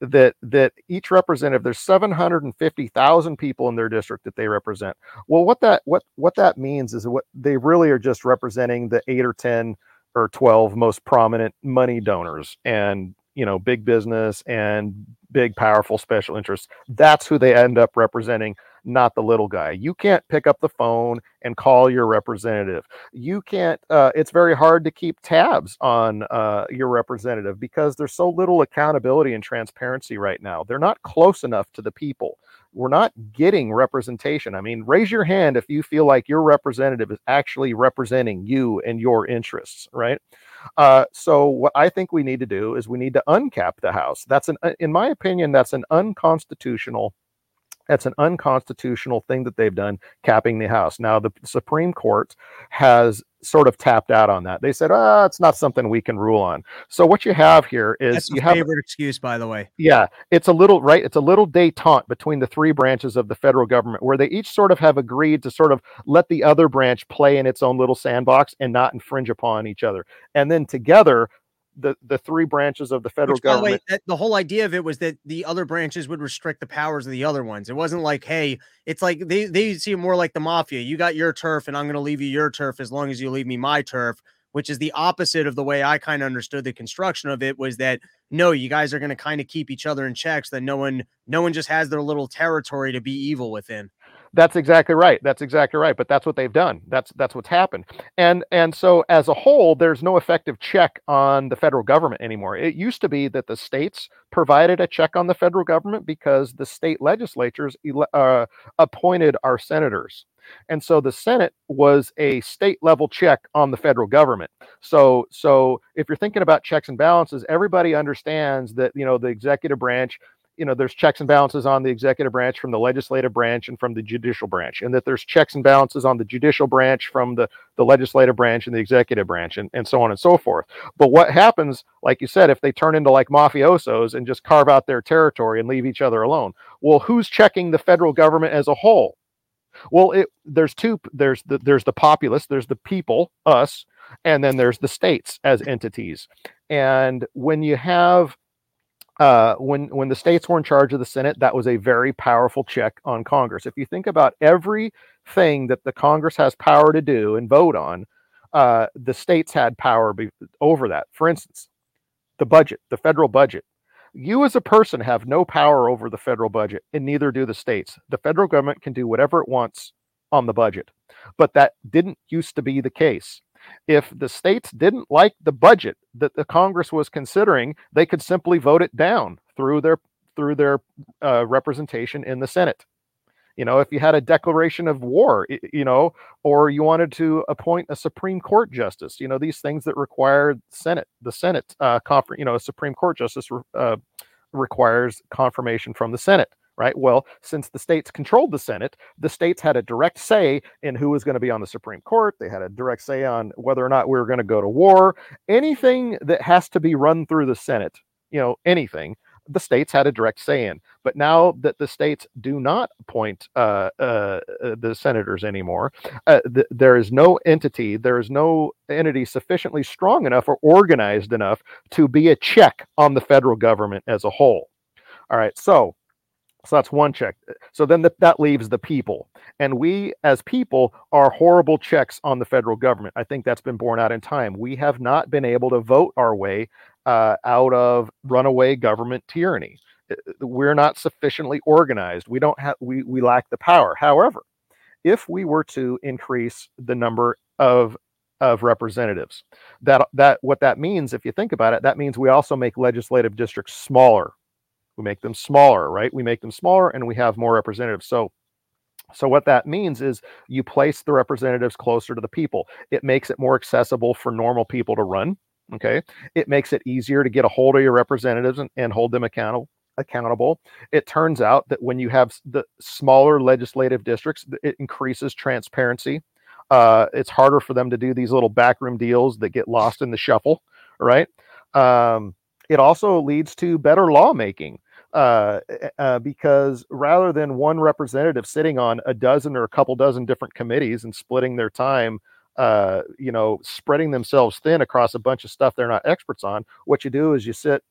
That that each representative there's 750,000 people in their district that they represent. Well, what that what what that means is what they really are just representing the 8 or 10 or 12 most prominent money donors and you know big business and big powerful special interests. That's who they end up representing not the little guy. You can't pick up the phone and call your representative. You can't, uh, it's very hard to keep tabs on uh, your representative because there's so little accountability and transparency right now. They're not close enough to the people. We're not getting representation. I mean, raise your hand if you feel like your representative is actually representing you and your interests, right? Uh, so what I think we need to do is we need to uncap the House. That's an, uh, in my opinion, that's an unconstitutional that's an unconstitutional thing that they've done, capping the House. Now, the Supreme Court has sort of tapped out on that. They said, "Ah, oh, it's not something we can rule on." So what you have here is That's you have favorite excuse, by the way. Yeah, it's a little right. It's a little détente between the three branches of the federal government, where they each sort of have agreed to sort of let the other branch play in its own little sandbox and not infringe upon each other, and then together the the three branches of the federal Which, government. Way, that, the whole idea of it was that the other branches would restrict the powers of the other ones. It wasn't like, hey, it's like they they see it more like the mafia. You got your turf, and I'm going to leave you your turf as long as you leave me my turf. Which is the opposite of the way I kind of understood the construction of it. Was that no, you guys are going to kind of keep each other in checks. that no one no one just has their little territory to be evil within. That's exactly right. That's exactly right. But that's what they've done. That's that's what's happened. And and so as a whole, there's no effective check on the federal government anymore. It used to be that the states provided a check on the federal government because the state legislatures uh, appointed our senators. And so the Senate was a state level check on the federal government. So so if you're thinking about checks and balances, everybody understands that you know the executive branch you know there's checks and balances on the executive branch from the legislative branch and from the judicial branch and that there's checks and balances on the judicial branch from the the legislative branch and the executive branch and, and so on and so forth. But what happens like you said if they turn into like mafiosos and just carve out their territory and leave each other alone? Well who's checking the federal government as a whole? Well it there's two there's the there's the populace there's the people us and then there's the states as entities. And when you have uh, when when the states were in charge of the Senate, that was a very powerful check on Congress. If you think about everything that the Congress has power to do and vote on, uh, the states had power be- over that. For instance, the budget, the federal budget. You as a person have no power over the federal budget, and neither do the states. The federal government can do whatever it wants on the budget, but that didn't used to be the case. If the states didn't like the budget that the Congress was considering, they could simply vote it down through their through their uh, representation in the Senate. You know, if you had a declaration of war, you know, or you wanted to appoint a Supreme Court justice, you know, these things that require Senate, the Senate uh, you know, a Supreme Court justice uh, requires confirmation from the Senate right? Well, since the states controlled the Senate, the states had a direct say in who was going to be on the Supreme Court. They had a direct say on whether or not we were going to go to war. Anything that has to be run through the Senate, you know, anything, the states had a direct say in. But now that the states do not appoint uh, uh, uh the senators anymore, uh, th- there is no entity, there is no entity sufficiently strong enough or organized enough to be a check on the federal government as a whole. All right, so so that's one check. So then the, that leaves the people. And we, as people, are horrible checks on the federal government. I think that's been borne out in time. We have not been able to vote our way uh, out of runaway government tyranny. Uh, we're not sufficiently organized. We don't have. We we lack the power. However, if we were to increase the number of of representatives, that that what that means, if you think about it, that means we also make legislative districts smaller we make them smaller, right? We make them smaller and we have more representatives. So so what that means is you place the representatives closer to the people. It makes it more accessible for normal people to run. Okay. It makes it easier to get a hold of your representatives and, and hold them accountable accountable. It turns out that when you have the smaller legislative districts, it increases transparency. Uh, it's harder for them to do these little backroom deals that get lost in the shuffle, right? Um, it also leads to better lawmaking uh, uh, because rather than one representative sitting on a dozen or a couple dozen different committees and splitting their time, uh, you know, spreading themselves thin across a bunch of stuff they're not experts on, what you do is you sit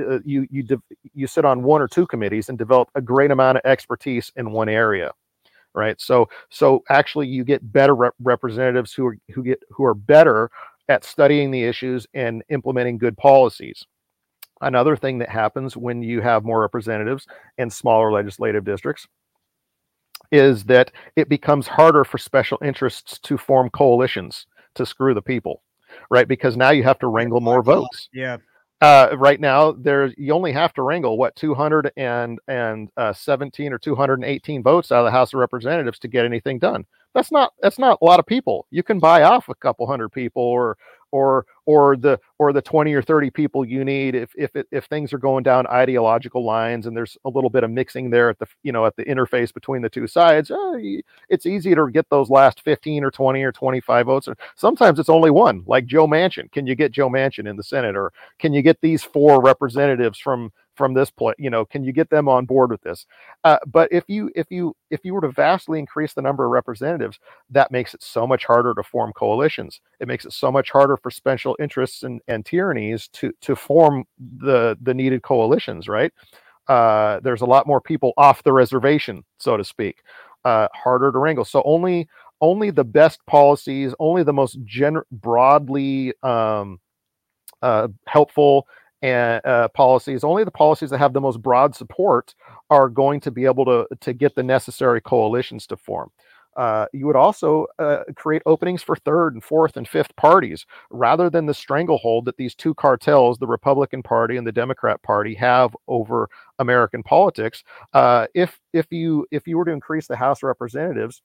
uh, you you you sit on one or two committees and develop a great amount of expertise in one area right? So so actually you get better rep- representatives who are who get who are better at studying the issues and implementing good policies Another thing that happens when you have more representatives in smaller legislative districts is that it becomes harder for special interests to form coalitions to screw the people, right? Because now you have to wrangle more votes. Yeah. Uh, right now, there's you only have to wrangle what 200 and and uh, 17 or 218 votes out of the House of Representatives to get anything done. That's not that's not a lot of people. You can buy off a couple hundred people or or or the or the 20 or 30 people you need if if if things are going down ideological lines and there's a little bit of mixing there at the you know at the interface between the two sides uh, it's easy to get those last 15 or 20 or 25 votes sometimes it's only one like joe manchin. Can you get joe manchin in the senate or can you get these four representatives from from this point you know can you get them on board with this? Uh, but if you if you if you were to vastly increase the number of representatives that makes it so much harder to form coalitions. It makes it so much harder for special interests and, and tyrannies to to form the the needed coalitions right? Uh, there's a lot more people off the reservation so to speak uh, harder to wrangle. So only only the best policies only the most gen- broadly um, uh, helpful and uh, policies only the policies that have the most broad support are going to be able to to get the necessary coalitions to form uh, you would also uh, create openings for third and fourth and fifth parties rather than the stranglehold that these two cartels, the Republican Party and the Democrat Party, have over American politics. Uh, if if you if you were to increase the House of Representatives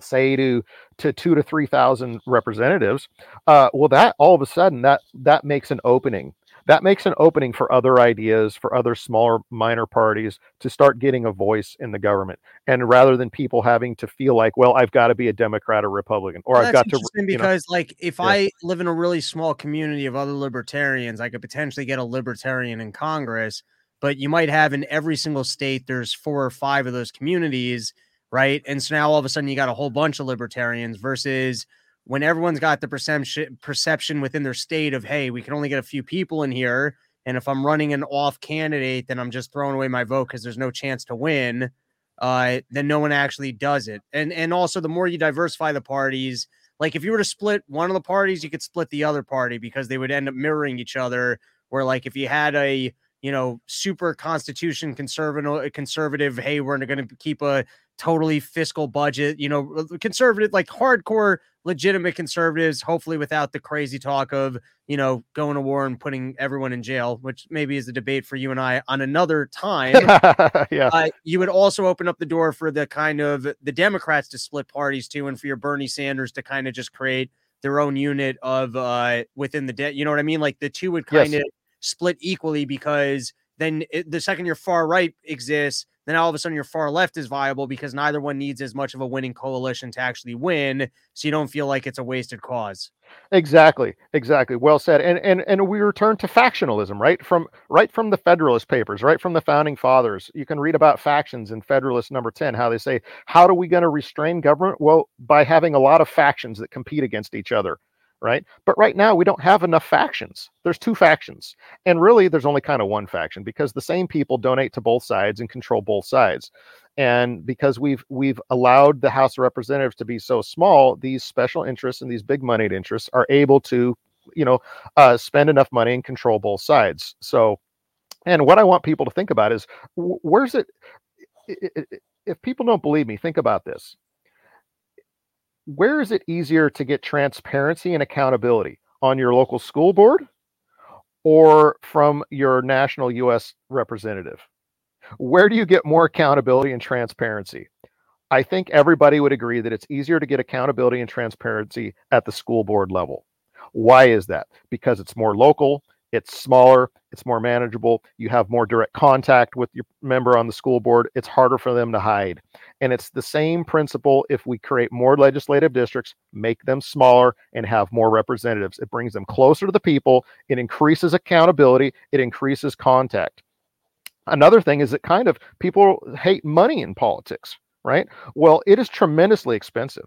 say to to two to three thousand representatives, uh, well, that all of a sudden that that makes an opening that makes an opening for other ideas, for other smaller minor parties to start getting a voice in the government. And rather than people having to feel like, well, I've got to be a Democrat or Republican, or well, I've got to. Because, know, like, if yeah. I live in a really small community of other libertarians, I could potentially get a libertarian in Congress. But you might have in every single state, there's four or five of those communities, right? And so now all of a sudden you got a whole bunch of libertarians versus when everyone's got the perception perception within their state of hey we can only get a few people in here and if i'm running an off candidate then i'm just throwing away my vote because there's no chance to win uh, then no one actually does it. And and also the more you diversify the parties like if you were to split one of the parties you could split the other party because they would end up mirroring each other where like if you had a you know super constitution conservative conservative hey we're going to keep a totally fiscal budget, you know, conservative, like hardcore, legitimate conservatives, hopefully without the crazy talk of, you know, going to war and putting everyone in jail, which maybe is a debate for you and I on another time. yeah. Uh, you would also open up the door for the kind of the Democrats to split parties too, and for your Bernie Sanders to kind of just create their own unit of uh within the debt. You know what I mean? Like the two would kind yes. of split equally because then it, the second your far right exists, then all of a sudden your far left is viable because neither one needs as much of a winning coalition to actually win. So you don't feel like it's a wasted cause. Exactly. Exactly. Well said. And and and we return to factionalism, right? From right from the Federalist Papers, right from the founding fathers. You can read about factions in Federalist number 10, how they say, how are we going to restrain government? Well, by having a lot of factions that compete against each other right? But right now we don't have enough factions. There's two factions. And really there's only kind of one faction because the same people donate to both sides and control both sides. And because we've we've allowed the House of Representatives to be so small, these special interests and these big moneyed interests are able to, you know, uh, spend enough money and control both sides. So and what I want people to think about is where's it if people don't believe me, think about this where is it easier to get transparency and accountability on your local school board or from your national US representative? Where do you get more accountability and transparency? I think everybody would agree that it's easier to get accountability and transparency at the school board level. Why is that? Because it's more local, it's smaller, it's more manageable, you have more direct contact with your member on the school board, it's harder for them to hide. And it's the same principle if we create more legislative districts, make them smaller, and have more representatives. It brings them closer to the people, it increases accountability, it increases contact. Another thing is that kind of people hate money in politics, right? Well, it is tremendously expensive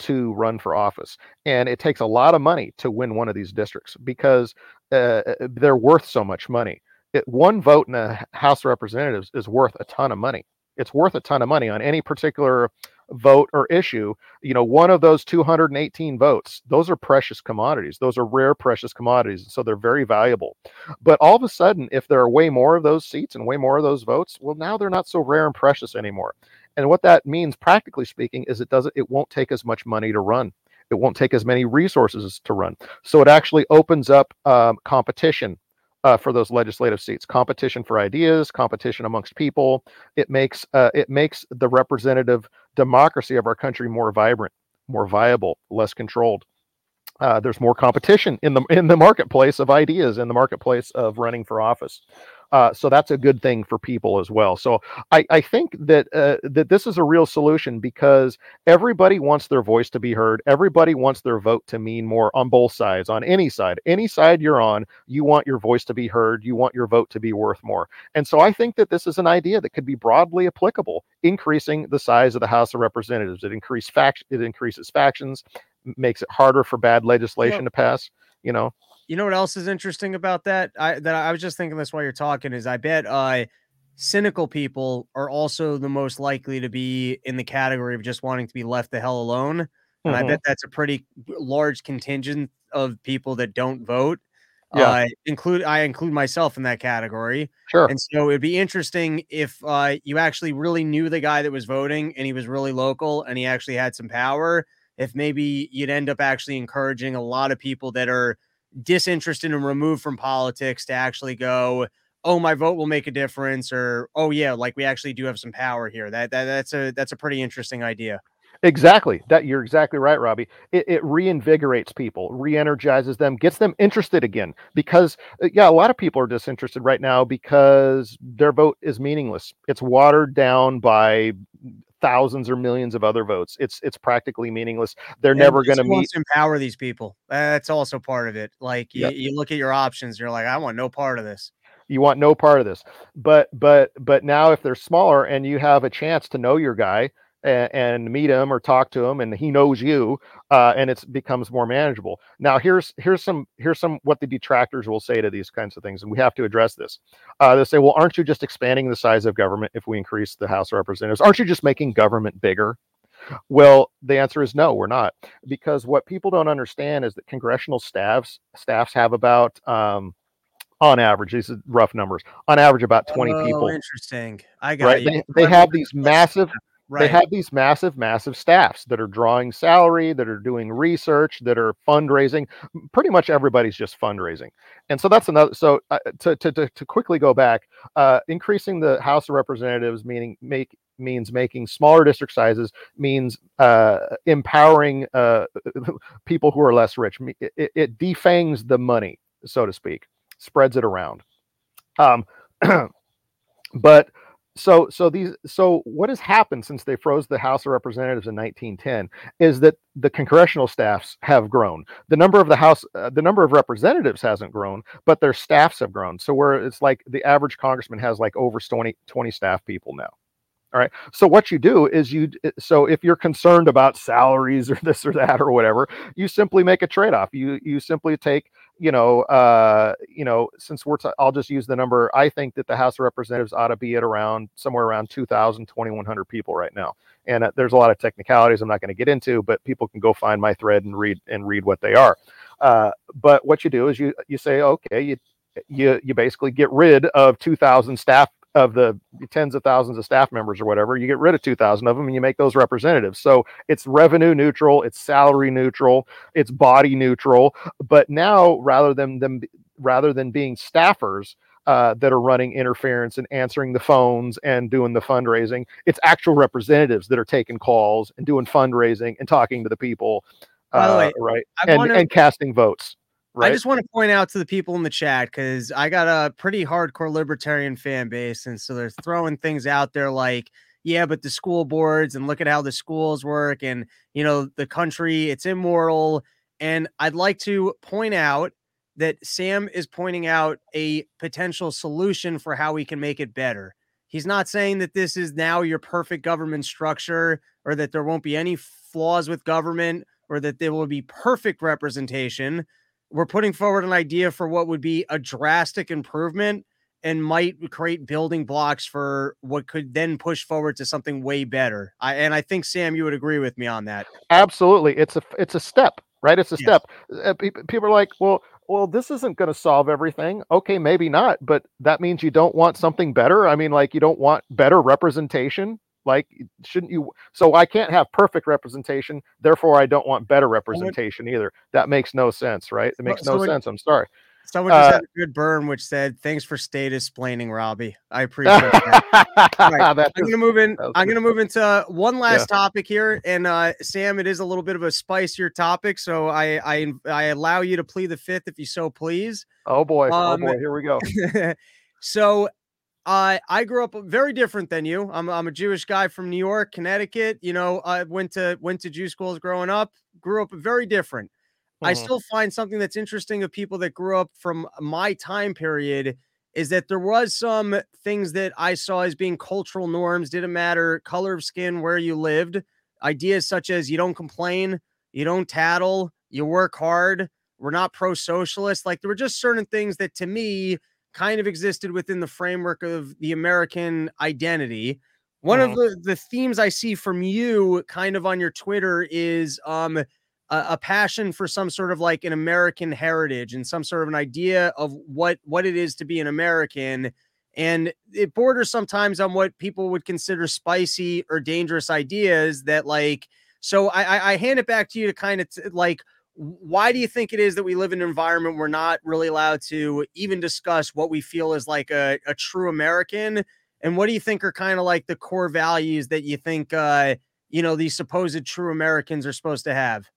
to run for office. And it takes a lot of money to win one of these districts because uh, uh, they're worth so much money. It, one vote in a House of Representatives is worth a ton of money. It's worth a ton of money on any particular vote or issue. You know, one of those 218 votes, those are precious commodities. Those are rare, precious commodities. So they're very valuable. But all of a sudden, if there are way more of those seats and way more of those votes, well, now they're not so rare and precious anymore. And what that means, practically speaking, is it doesn't it won't take as much money to run. It won't take as many resources to run. So it actually opens up um, competition uh, for those legislative seats. Competition for ideas, competition amongst people. It makes uh, it makes the representative democracy of our country more vibrant, more viable, less controlled. uh, there's more competition in the in the marketplace of ideas in the marketplace of running for office. Uh, so that's a good thing for people as well. So I, I think that uh, that this is a real solution because everybody wants their voice to be heard. Everybody wants their vote to mean more on both sides, on any side, any side you're on. You want your voice to be heard. You want your vote to be worth more. And so I think that this is an idea that could be broadly applicable, increasing the size of the House of Representatives. It increase fact it increases factions, makes it harder for bad legislation to pass. You know. You know what else is interesting about that? I that I was just thinking this while you're talking is I bet uh cynical people are also the most likely to be in the category of just wanting to be left the hell alone. And mm-hmm. I bet that's a pretty large contingent of people that don't vote. Yeah. Uh, include I include myself in that category. Sure. And so it'd be interesting if uh, you actually really knew the guy that was voting and he was really local and he actually had some power. If maybe you'd end up actually encouraging a lot of people that are disinterested and removed from politics to actually go, oh, my vote will make a difference, or oh yeah, like we actually do have some power here. That, that that's a that's a pretty interesting idea. Exactly. That you're exactly right, Robbie. It, it reinvigorates people, re-energizes them, gets them interested again. Because uh, yeah, a lot of people are disinterested right now because their vote is meaningless. It's watered down by thousands or millions of other votes. It's it's practically meaningless. They're never going to meet. Empower these people. That's also part of it. Like you, you look at your options, you're like, I want no part of this. You want no part of this. But but but now if they're smaller and you have a chance to know your guy and, and meet him or talk to him and he knows you uh, and it becomes more manageable now here's here's some here's some what the detractors will say to these kinds of things and we have to address this uh, they say well aren't you just expanding the size of government if we increase the house of representatives aren't you just making government bigger well, the answer is no, we're not, because what people don't understand is that congressional staffs staffs have about, um, on average, these are rough numbers, on average about twenty oh, people. Interesting. I got right? They, they have these massive Right. They have these massive, massive staffs that are drawing salary, that are doing research, that are fundraising. Pretty much everybody's just fundraising, and so that's another. So uh, to, to to quickly go back, uh, increasing the House of Representatives, meaning make means making smaller district sizes, means uh, empowering uh, people who are less rich. It, it defangs the money, so to speak, spreads it around. Um, but so so these so what has happened since they froze the house of representatives in 1910 is that the congressional staffs have grown the number of the house uh, the number of representatives hasn't grown but their staffs have grown so where it's like the average congressman has like over 20 20 staff people now all right. So what you do is you so if you're concerned about salaries or this or that or whatever, you simply make a trade-off. You you simply take, you know, uh, you know, since we're I'll just use the number I think that the House of Representatives ought to be at around somewhere around 2000 2100 people right now. And uh, there's a lot of technicalities I'm not going to get into, but people can go find my thread and read and read what they are. Uh, but what you do is you you say okay, you you you basically get rid of 2000 staff of the tens of thousands of staff members or whatever, you get rid of 2,000 of them and you make those representatives. So it's revenue neutral, it's salary neutral, it's body neutral. But now, rather than them, rather than being staffers uh, that are running interference and answering the phones and doing the fundraising, it's actual representatives that are taking calls and doing fundraising and talking to the people, uh, way, right? and, wanna... and casting votes. Right? I just want to point out to the people in the chat because I got a pretty hardcore libertarian fan base, and so they're throwing things out there like, "Yeah, but the school boards and look at how the schools work, and you know the country, it's immoral." And I'd like to point out that Sam is pointing out a potential solution for how we can make it better. He's not saying that this is now your perfect government structure or that there won't be any flaws with government or that there will be perfect representation we're putting forward an idea for what would be a drastic improvement and might create building blocks for what could then push forward to something way better. I and I think Sam, you would agree with me on that. Absolutely, it's a it's a step, right? It's a yes. step. Uh, people are like, well, well, this isn't going to solve everything. Okay, maybe not, but that means you don't want something better. I mean, like you don't want better representation. Like, shouldn't you? So I can't have perfect representation. Therefore, I don't want better representation either. That makes no sense, right? It makes so no sense. I'm sorry. Someone just uh, had a good burn, which said, "Thanks for status explaining, Robbie. I appreciate that." right. I'm gonna move in. I'm gonna move into one last yeah. topic here, and uh, Sam, it is a little bit of a spicier topic, so I I I allow you to plead the fifth if you so please. Oh boy! Oh, um, oh boy! Here we go. so uh, I grew up very different than you. I'm, I'm a Jewish guy from New York, Connecticut. You know, I went to went to Jew schools growing up. Grew up very different. Mm-hmm. I still find something that's interesting of people that grew up from my time period is that there was some things that I saw as being cultural norms. Didn't matter color of skin, where you lived. Ideas such as you don't complain, you don't tattle, you work hard. We're not pro socialist. Like there were just certain things that to me kind of existed within the framework of the American identity. One of mm-hmm. the, the themes I see from you kind of on your Twitter is um, a, a, passion for some sort of like an American heritage and some sort of an idea of what what it is to be an American. And it borders sometimes on what people would consider spicy or dangerous ideas that like so I, I hand it back to you to kind of t- like why do you think it is that we live in an environment we're not really allowed to even discuss what we feel is like a, a true American? And what do you think are kind of like the core values that you think, uh, you know, these supposed true Americans are supposed to have?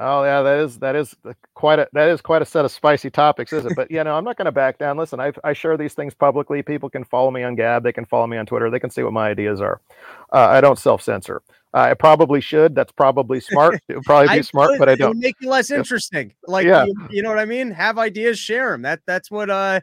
Oh yeah, that is that is quite a that is quite a set of spicy topics, is it? But you know, I'm not going to back down. Listen, I I share these things publicly. People can follow me on Gab. They can follow me on Twitter. They can see what my ideas are. Uh, I don't self censor. Uh, I probably should. That's probably smart. It would probably be smart, but I don't. Make you less interesting. Like, yeah. you, you, know what I mean? Have ideas, share them. That that's what. Uh,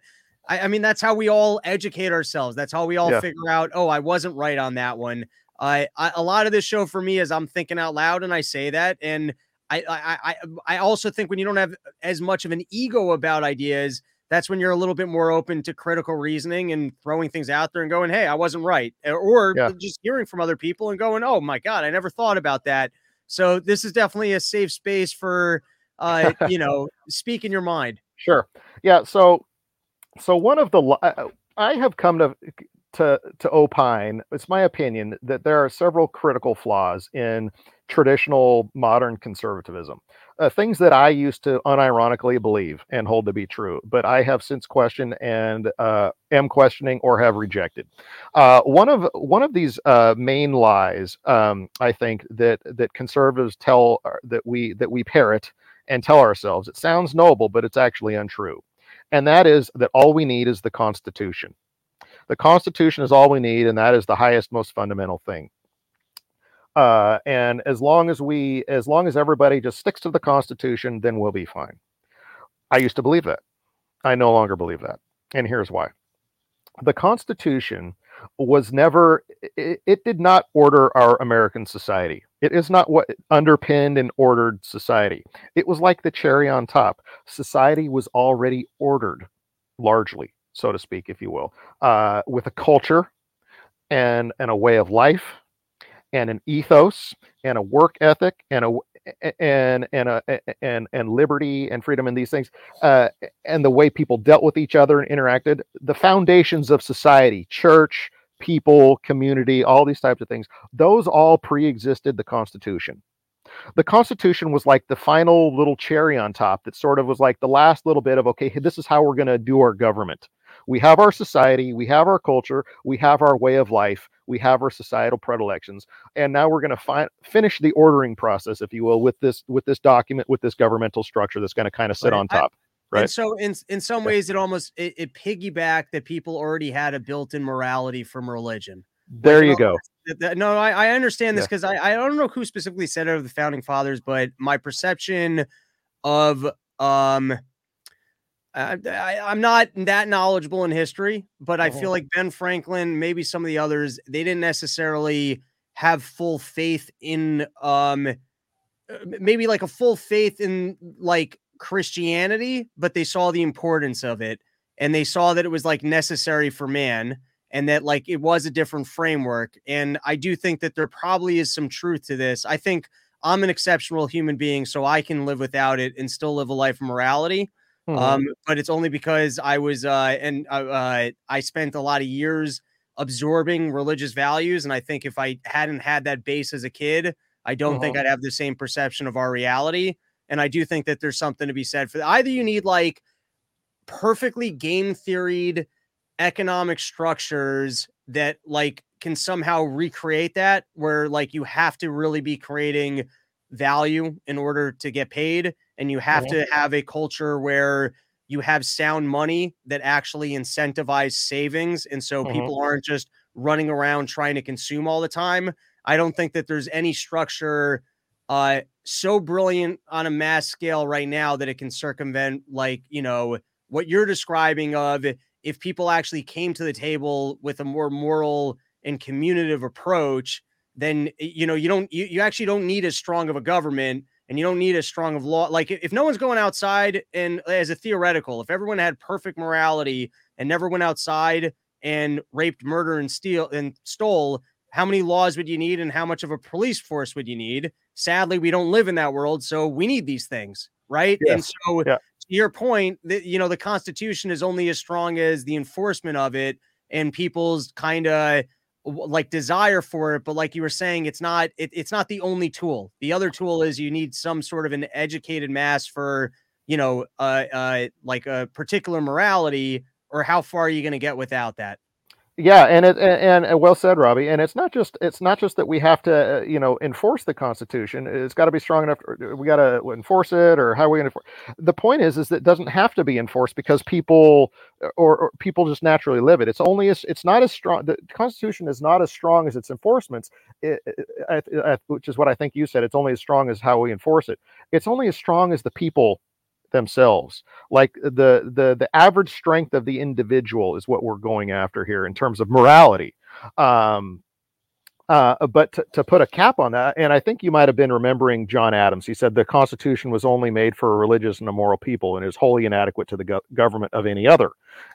I, I mean, that's how we all educate ourselves. That's how we all yeah. figure out. Oh, I wasn't right on that one. Uh, I, a lot of this show for me is I'm thinking out loud and I say that, and I, I I I also think when you don't have as much of an ego about ideas, that's when you're a little bit more open to critical reasoning and throwing things out there and going, Hey, I wasn't right. Or yeah. just hearing from other people and going, Oh my God, I never thought about that. So this is definitely a safe space for, uh, you know, speaking your mind. Sure. Yeah. So, so one of the, I have come to, to, to opine, it's my opinion that there are several critical flaws in traditional modern conservatism uh, things that I used to unironically believe and hold to be true, but I have since questioned and uh, am questioning or have rejected. Uh, one of one of these uh, main lies, um, I think that that conservatives tell uh, that we that we parrot and tell ourselves. It sounds noble, but it's actually untrue, and that is that all we need is the Constitution. The Constitution is all we need, and that is the highest, most fundamental thing. Uh, and as long as we, as long as everybody just sticks to the Constitution, then we'll be fine. I used to believe that. I no longer believe that. And here's why. The Constitution was never, it, it did not order our American society. It is not what underpinned and ordered society. It was like the cherry on top. Society was already ordered, largely, so to speak, if you will, uh, with a culture and, and a way of life and an ethos and a work ethic and a and and a and and liberty and freedom and these things uh, and the way people dealt with each other and interacted the foundations of society church people community all these types of things those all pre-existed the constitution. The constitution was like the final little cherry on top that sort of was like the last little bit of okay this is how we're going to do our government. We have our society we have our culture we have our way of life we have our societal predilections and now we're going to fi- finish the ordering process if you will with this with this document with this governmental structure that's going to kind of sit right. on top I, right and so in in some ways it almost it, it piggybacked that people already had a built-in morality from religion there you, know, go no I, I understand this because yeah. I, I don't know who specifically said it of the founding fathers but my perception of um I, am not that knowledgeable in history, but I feel uh-huh. like Ben Franklin, maybe some of the others, they didn't necessarily have full faith in, um, uh, maybe like a full faith in like Christianity, but they saw the importance of it and they saw that it was like necessary for man and that like it was a different framework. And I do think that there probably is some truth to this. I think I'm an exceptional human being, so I can live without it and still live a life of morality. Mm-hmm. Um, but it's only because I was uh, and uh, uh, I spent a lot of years absorbing religious values, and I think if I hadn't had that base as a kid, I don't mm-hmm. think I'd have the same perception of our reality. And I do think that there's something to be said for that. Either you need like perfectly game theoried economic structures that like can somehow recreate that where like you have to really be creating value in order to get paid and you have mm-hmm. to have a culture where you have sound money that actually incentivize savings and so mm-hmm. people aren't just running around trying to consume all the time i don't think that there's any structure uh so brilliant on a mass scale right now that it can circumvent like you know what you're describing of if people actually came to the table with a more moral and communicative approach then you know you don't you, you actually don't need as strong of a government and you don't need as strong of law like if no one's going outside and as a theoretical if everyone had perfect morality and never went outside and raped murder and steal and stole how many laws would you need and how much of a police force would you need sadly we don't live in that world so we need these things right yes. and so yeah. to your point that you know the constitution is only as strong as the enforcement of it and people's kind of like desire for it but like you were saying it's not it, it's not the only tool. The other tool is you need some sort of an educated mass for you know uh uh like a particular morality or how far are you going to get without that yeah and it and, and, well said robbie and it's not just it's not just that we have to uh, you know enforce the constitution it's got to be strong enough we got to enforce it or how are we going to enforce the point is is that it doesn't have to be enforced because people or, or, people just naturally live it it's only as it's not as strong the constitution is not as strong as its enforcements it, it, which is what i think you said it's only as strong as how we enforce it it's only as strong as the people themselves like the the the average strength of the individual is what we're going after here in terms of morality um uh, but to, to, put a cap on that, and I think you might have been remembering John Adams. He said the Constitution was only made for a religious and moral people and is wholly inadequate to the go- government of any other.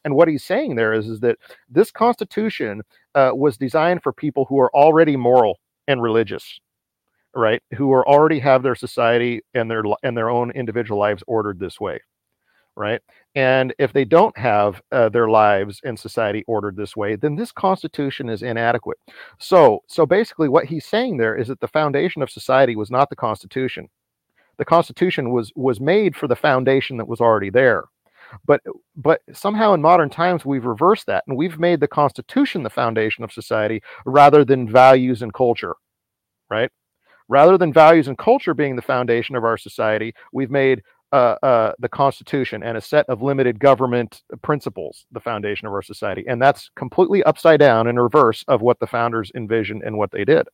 And what he's saying there is, is that this Constitution uh, was designed for people who are already moral and religious right who are already have their society and their and their own individual lives ordered this way right? And if they don't have uh, their lives and society ordered this way then this constitution is inadequate. So so basically what he's saying there is that the foundation of society was not the constitution. The constitution was was made for the foundation that was already there. But but somehow in modern times we've reversed that and we've made the constitution the foundation of society rather than values and culture right Rather than values and culture being the foundation of our society, we've made uh, uh, the Constitution and a set of limited government principles the foundation of our society. And that's completely upside down and reverse of what the founders envisioned and what they did.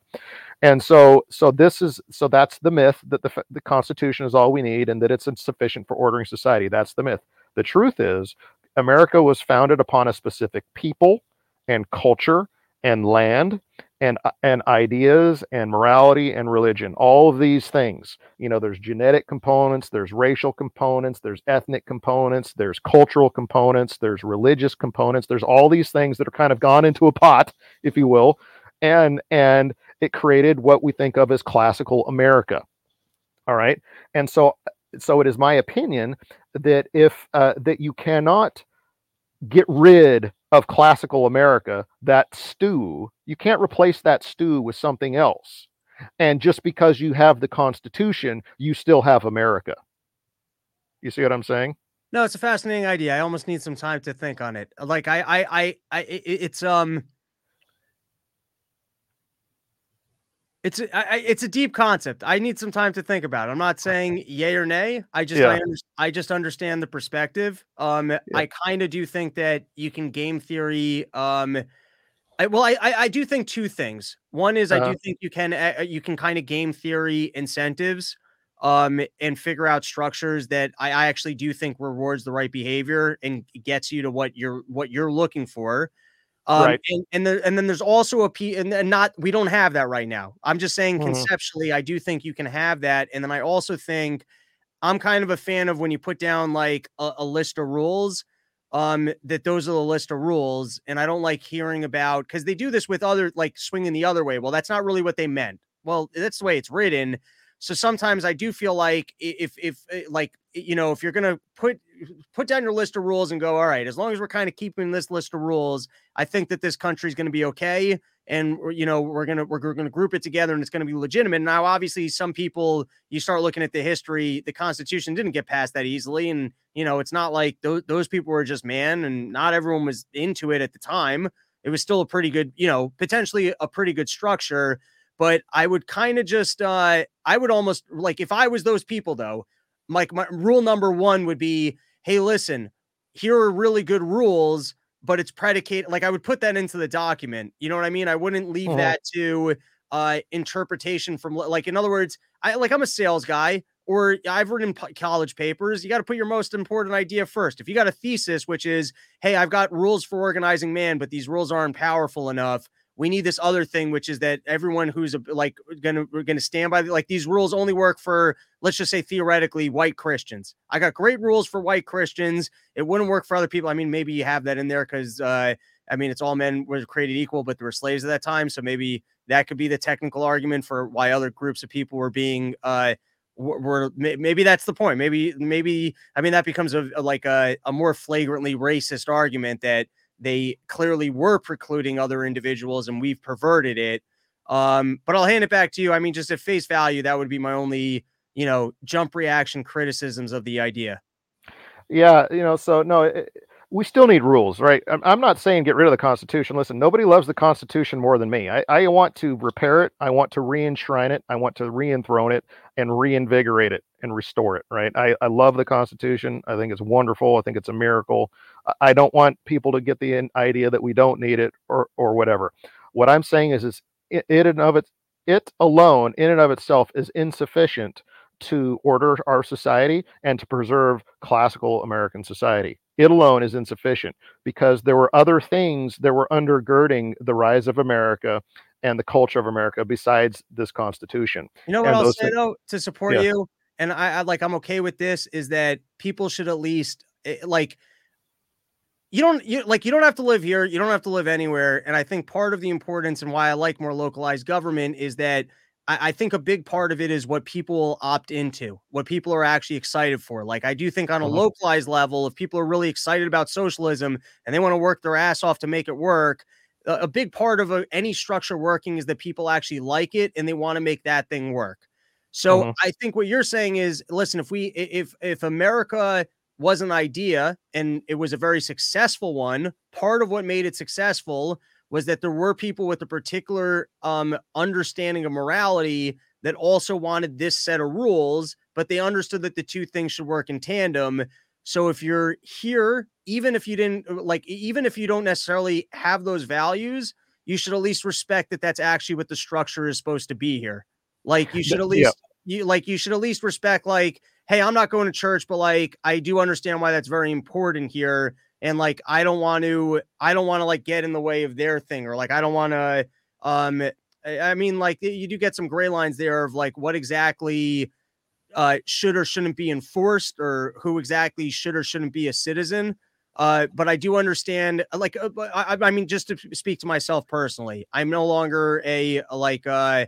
And so, so this is so that's the myth that the, the Constitution is all we need and that it's insufficient for ordering society. That's the myth. The truth is, America was founded upon a specific people and culture and land and uh, and ideas and morality and religion all of these things. You know there's genetic components there's racial components there's ethnic components there's cultural components there's religious components there's all these things that are kind of gone into a pot if you will and and it created what we think of as classical america. All right? And so so it is my opinion that if uh, that you cannot get rid of classical America, that stew, you can't replace that stew with something else. And just because you have the Constitution, you still have America. You see what I'm saying? No, it's a fascinating idea. I almost need some time to think on it. Like I, I, I, I it's um, It's a, I, it's a deep concept. I need some time to think about. It. I'm not saying yay or nay. I just yeah. I, under, I just understand the perspective. Um, yeah. I kind of do think that you can game theory. Um, I, well, I, I, I do think two things. One is uh-huh. I do think you can uh, you can kind of game theory incentives, um, and figure out structures that I, I actually do think rewards the right behavior and gets you to what you're what you're looking for. Um, right. and, and, and then there's also a P and, and not, we don't have that right now. I'm just saying mm-hmm. conceptually, I do think you can have that. And then I also think I'm kind of a fan of when you put down like a, a list of rules, um, that those are the list of rules. And I don't like hearing about, cause they do this with other, like swinging the other way. Well, that's not really what they meant. Well, that's the way it's written. So sometimes I do feel like if if eh, like you know if you're gonna put put down your list of rules and go all right as long as we're kind of keeping this list of rules i think that this country's to be okay and you know we're gonna we're, we're gonna group it together and it's gonna be legitimate. Now obviously some people you start looking at the history the constitution didn't get passed that easily and you know it's not like those, those people were just man and not everyone was into it at the time. It was still a pretty good you know potentially a pretty good structure but i would kind of just uh i would almost like if i was those people though like my rule number one would be hey, listen, here are really good rules, but it's predicated. Like I would put that into the document. You know what I mean? I wouldn't leave uh-huh. that to uh interpretation from like in other words, I like I'm a sales guy or I've written college papers. You got to put your most important idea first. If you got a thesis, which is, hey, I've got rules for organizing man, but these rules aren't powerful enough we need this other thing which is that everyone who's like gonna we're gonna stand by the, like these rules only work for let's just say theoretically white christians. I got great rules for white christians. It wouldn't work for other people. I mean maybe you have that in there because uh i mean it's all men were created equal but they were slaves at that time. So maybe that could be the technical argument for why other groups of people were being uh were maybe that's the point. Maybe maybe i mean that becomes a, a like a, a more flagrantly racist argument that they clearly were precluding other individuals and we've perverted it. Um, but I'll hand it back to you. I mean, just at face value, that would be my only, you know, jump reaction criticisms of the idea. Yeah, you know, so no, it, we still need rules, right? I'm, I'm not saying get rid of the Constitution. Listen, nobody loves the Constitution more than me. I, I want to repair it. I want to re-enshrine it. I want to re-enthrone it and reinvigorate it and restore it, right? I, I love the Constitution. I think it's wonderful. I think it's a miracle. I don't want people to get the idea that we don't need it or, or whatever. What I'm saying is, is it, it and of it, it alone, in and of itself, is insufficient to order our society and to preserve classical American society. It alone is insufficient because there were other things that were undergirding the rise of America and the culture of America besides this Constitution. You know what and I'll say though to support yeah. you, and I, I like I'm okay with this is that people should at least eh, like you don't you like you don't have to live here you don't have to live anywhere and i think part of the importance and why i like more localized government is that I, I, think a big part of it is what people opt into, what people are actually excited for. Like I do think on a uh-huh. localized level, if people are really excited about socialism and they want to work their ass off to make it work, a, a big part of a, any structure working is that people actually like it and they want to make that thing work. So uh-huh. I think what you're saying is, listen, if we if if America was an idea and it was a very successful one, part of what made it successful was that there were people with a particular um, understanding of morality that also wanted this set of rules, but they understood that the two things should work in tandem. So if you're here, even if you didn't uh, like, even if you don't necessarily have those values, you should at least respect that that's actually what the structure is supposed to be here. Like you should at least yeah. you like you should at least respect like, hey, I'm not going to church, but like I do understand why that's very important here and like I don't want to I don't want to like get in the way of their thing or like I don't want to um I mean like you do get some gray lines there of like what exactly uh should or shouldn't be enforced or who exactly should or shouldn't be a citizen uh but I do understand uh, like uh, I, I mean just to speak to myself personally I'm no longer a like uh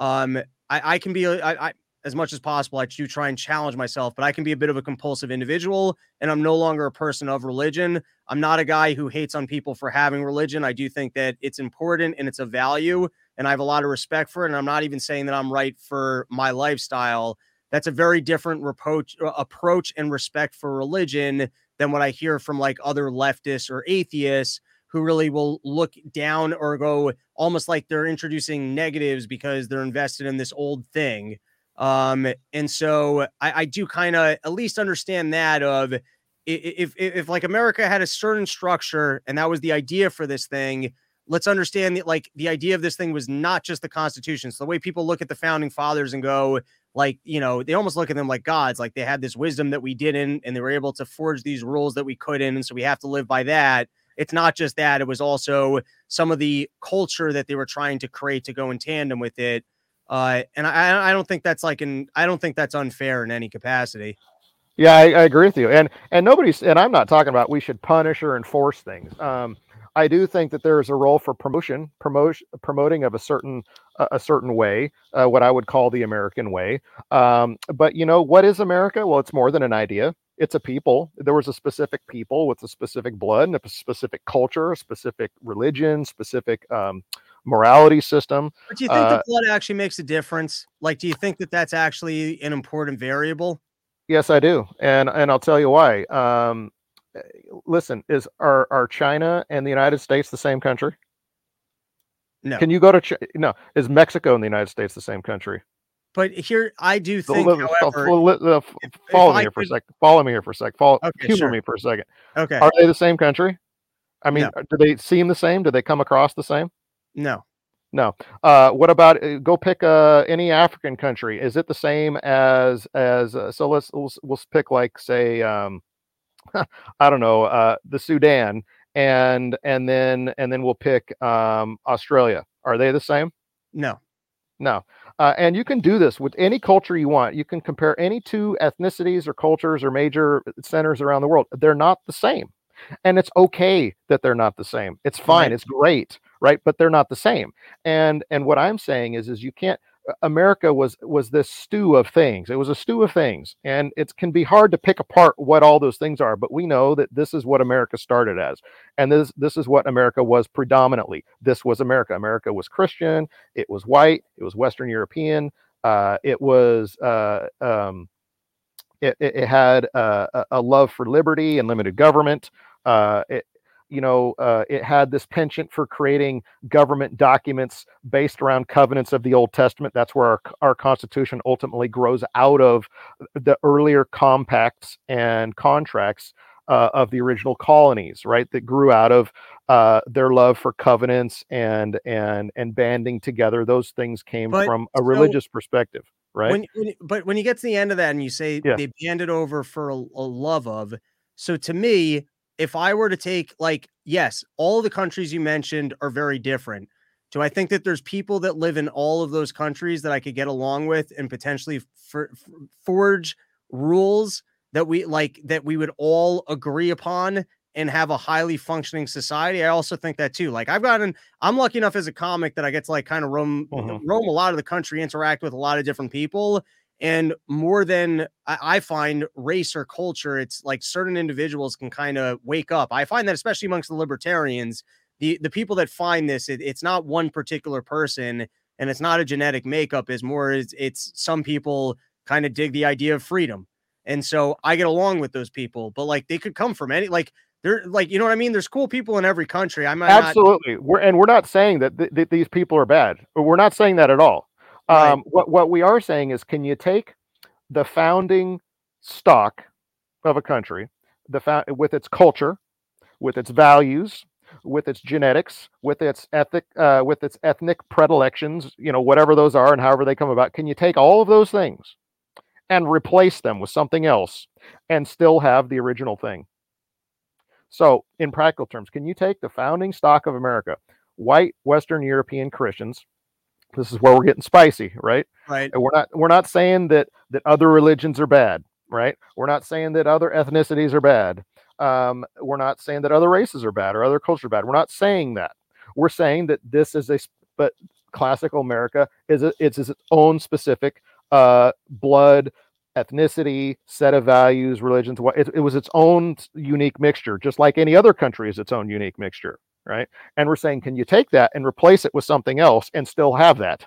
um I, I can be I, I as much as possible. I do try and challenge myself, but I can be a bit of a compulsive individual and I'm no longer a person of religion. I'm not a guy who hates on people for having religion. I do think that it's important and it's a value and I have a lot of respect for it. And I'm not even saying that I'm right for my lifestyle. That's a very different reproach, uh, approach and respect for religion than what I hear from like other leftists or atheists who really will look down or go almost like they're introducing negatives because they're invested in this old thing. Um, and so I, I do kind of at least understand that of if, if if like America had a certain structure and that was the idea for this thing, let's understand that like the idea of this thing was not just the Constitution. So the way people look at the founding fathers and go, like, you know, they almost look at them like gods, like they had this wisdom that we didn't, and they were able to forge these rules that we couldn't, and so we have to live by that. It's not just that; it was also some of the culture that they were trying to create to go in tandem with it. Uh, and I, I don't think that's like an I don't think that's unfair in any capacity. Yeah, I, I, agree with you. And and nobody's and I'm not talking about we should punish or enforce things. Um, I do think that there is a role for promotion, promotion, promoting of a certain a certain way, uh, what I would call the American way. Um, but you know, what is America? Well, it's more than an idea. It's a people. There was a specific people with a specific blood and a specific culture, a specific religion, specific um, morality system. But do you think uh, the blood actually makes a difference? Like, do you think that that's actually an important variable? Yes, I do, and and I'll tell you why. Um, listen, is are are China and the United States the same country? No. Can you go to Ch- no? Is Mexico and the United States the same country? But here, I do think, so, however, uh, if, follow if me here could... for a second. Follow me here for a second. Follow, okay, humor sure. me for a second. Okay. Are they the same country? I mean, no. do they seem the same? Do they come across the same? No. No. Uh, what about uh, go pick uh, any African country? Is it the same as as uh, so? Let's, let's we'll pick like say um, I don't know uh, the Sudan and and then and then we'll pick um, Australia. Are they the same? No. No. Uh, and you can do this with any culture you want. You can compare any two ethnicities or cultures or major centers around the world. They're not the same and it's okay that they're not the same it's fine right. it's great right? But they're not the same. And and what i'm saying is is you can't america was was this stew of things. It was a stew of things and it can be hard to pick apart what all those things are but we know that this is what america started as and this this is what america was predominantly. This was america. America was christian it was white it was western european uh, it was uh, um, it, it, had uh, a love for liberty and limited government. Uh, it, you know, uh, it had this penchant for creating government documents based around covenants of the Old Testament. That's where our, our Constitution ultimately grows out of the earlier compacts and contracts uh, of the original colonies, right? That grew out of uh, their love for covenants and and and banding together. Those things came but, from a religious so perspective, right? When, when, but when you get to the end of that and you say yeah. they banded over for a, a love of, so to me, if I were to take like, yes, all the countries you mentioned are very different. Do I think that there's people that live in all of those countries that I could get along with and potentially for, forge rules that we like that we would all agree upon and have a highly functioning society? I also think that too. Like I've gotten, I'm lucky enough as a comic that I get to like kind of roam mm-hmm. roam a lot of the country, interact with a lot of different people, and more than I find race or culture, it's like certain individuals can kind of wake up. I find that especially amongst the libertarians, the the people that find this, it, it's not one particular person and it's not a genetic makeup. Is more it's, some people kind of dig the idea of freedom, and so I get along with those people. But like they could come from any like they're like you know what I mean. There's cool people in every country. I'm absolutely. Not... We're and we're not saying that th- th- these people are bad. We're not saying that at all. Right. Um, what what we are saying is, can you take the founding stock of a country, the fa- with its culture, with its values, with its genetics, with its ethic, uh, with its ethnic predilections, you know, whatever those are, and however they come about, can you take all of those things and replace them with something else, and still have the original thing? So, in practical terms, can you take the founding stock of America, white Western European Christians, this is where we're getting spicy, right? Right. And we're not we're not saying that that other religions are bad, right? We're not saying that other ethnicities are bad. Um, we're not saying that other races are bad or other cultures are bad. We're not saying that. We're saying that this is a but classical America is a, it's its own specific uh, blood, ethnicity, set of values, religions. It, it was its own unique mixture, just like any other country is its own unique mixture right? And we're saying, can you take that and replace it with something else and still have that?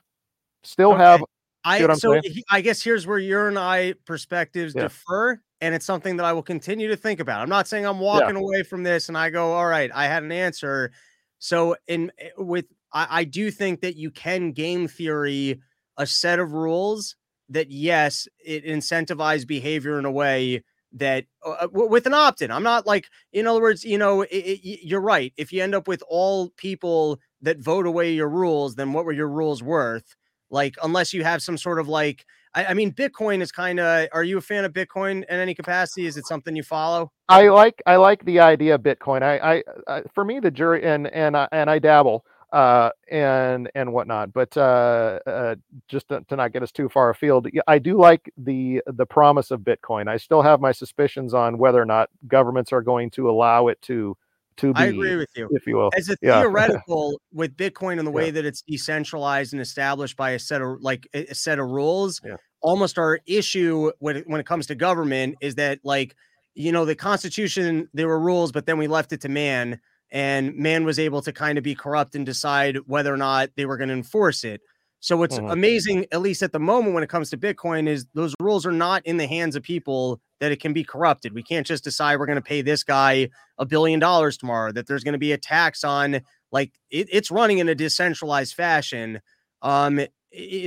Still okay. have. I so he, I guess here's where your and I perspectives yeah. differ, and it's something that I will continue to think about. I'm not saying I'm walking yeah. away from this and I go, all right, I had an answer. So in eh, with I, I do think that you can game theory a set of rules that yes, it incentivizes behavior in a way that uh, uh with an opt-in. I'm not like in other words you know it, it, you're right. If you end up with all people that vote away your rules then what were your rules worth? Like unless you have some sort of like i, I mean bitcoin is kind of are you a fan of bitcoin in any capacity? Is it something you follow? I like i like the idea of bitcoin. I i, I for me the jury and and I, and i dabble uh, and and whatnot. But uh, uh, just to, to, not get us too far afield, I do like the the promise of Bitcoin. I still have my suspicions on whether or not governments are going to allow it to to be. I agree with you. If you will. As a Yeah. theoretical with Bitcoin and the way Yeah. that it's decentralized and established by a set of like a a set of rules, Yeah. almost our issue when it, when it comes to government is that like you know the Constitution there were rules, but then we left it to man, and man was able to kind of be corrupt and decide whether or not they were going to enforce it. So what's Mhm. amazing, at least at the moment when it comes to Bitcoin, is those rules are not in the hands of people that it can be corrupted. We can't just decide we're going to pay this guy a billion dollars tomorrow, that there's going to be a tax on like it, it's running in a decentralized fashion. Um,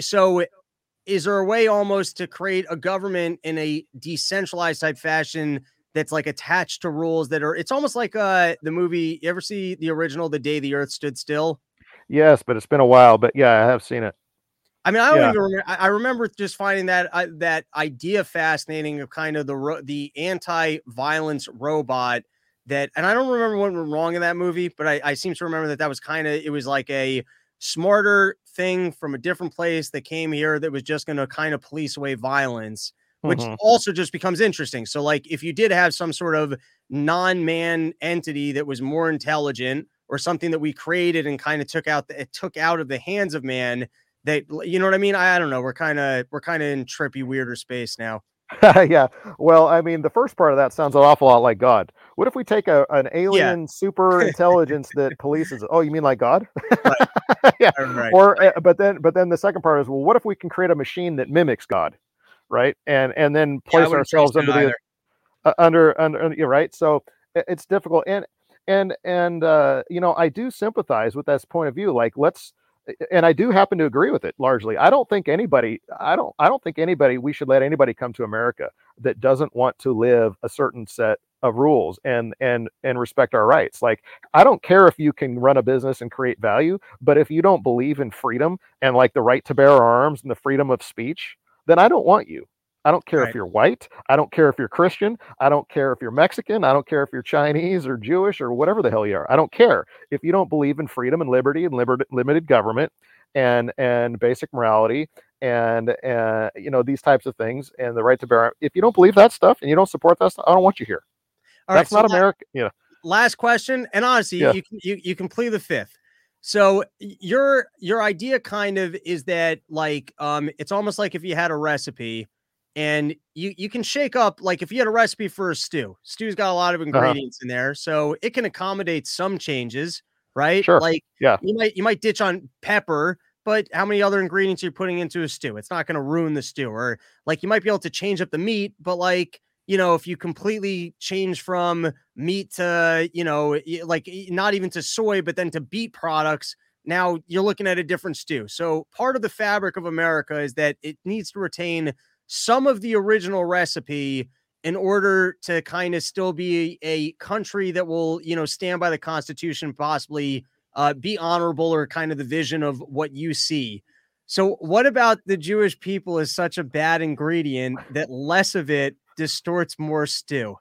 so is there a way almost to create a government in a decentralized type fashion that's like attached to rules that are it's almost like uh the movie you ever see the original The Day the Earth Stood Still? Yes, but it's been a while. But yeah, I have seen it. I mean, I don't Yeah. even remember. I remember just finding that uh, that idea fascinating of kind of the ro- the anti-violence robot that, and I don't remember what went wrong in that movie, but I, I seem to remember that that was kind of it was like a smarter thing from a different place that came here that was just going to kind of police away violence, which Mhm. also just becomes interesting. So, like, if you did have some sort of non-man entity that was more intelligent or something that we created and kind of took out the, it took out of the hands of man that you know what I mean? I, I don't know. We're kind of we're kind of in trippy, weirder space now. yeah. Well, I mean, the first part of that sounds an awful lot like God. What if we take a, an alien super intelligence that polices? Oh, you mean like God? yeah. Right. Or, uh, but then, but then the second part is, well, what if we can create a machine that mimics God, right? And and then place wouldn't ourselves under the uh, under under yeah, right? So it's difficult and and and uh you know i do sympathize with that point of view like let's and i do happen to agree with it largely. I don't think anybody i don't i don't think anybody we should let anybody come to america that doesn't want to live a certain set of rules and and and respect our rights. Like i don't care if you can run a business and create value but if you don't believe in freedom and like the right to bear arms and the freedom of speech then i don't want you I don't care Right. if you're white. I don't care if you're Christian. I don't care if you're Mexican. I don't care if you're Chinese or Jewish or whatever the hell you are. I don't care if you don't believe in freedom and liberty and liber- limited government and and basic morality and uh, you know these types of things and the right to bear. If you don't believe that stuff and you don't support that stuff, I don't want you here. All right, That's so not America. Yeah. last question and honestly Yeah. you you, you can play the fifth so your your idea kind of is that like um it's almost like if you had a recipe and you you can shake up like if you had a recipe for a stew stew's got a lot Uh-huh. of ingredients in there so it can accommodate some changes right Sure. like Yeah. you might you might ditch on pepper but how many other ingredients you're putting into a stew it's not going to ruin the stew or like you might be able to change up the meat but like you know if you completely change from meat to you know like not even to soy but then to beet products now you're looking at a different stew. So part of the fabric of america is that it needs to retain some of the original recipe in order to kind of still be a country that will you know stand by the constitution possibly uh, be honorable or kind of the vision of what you see. So what about the jewish people is such a bad ingredient that less of it distorts more stew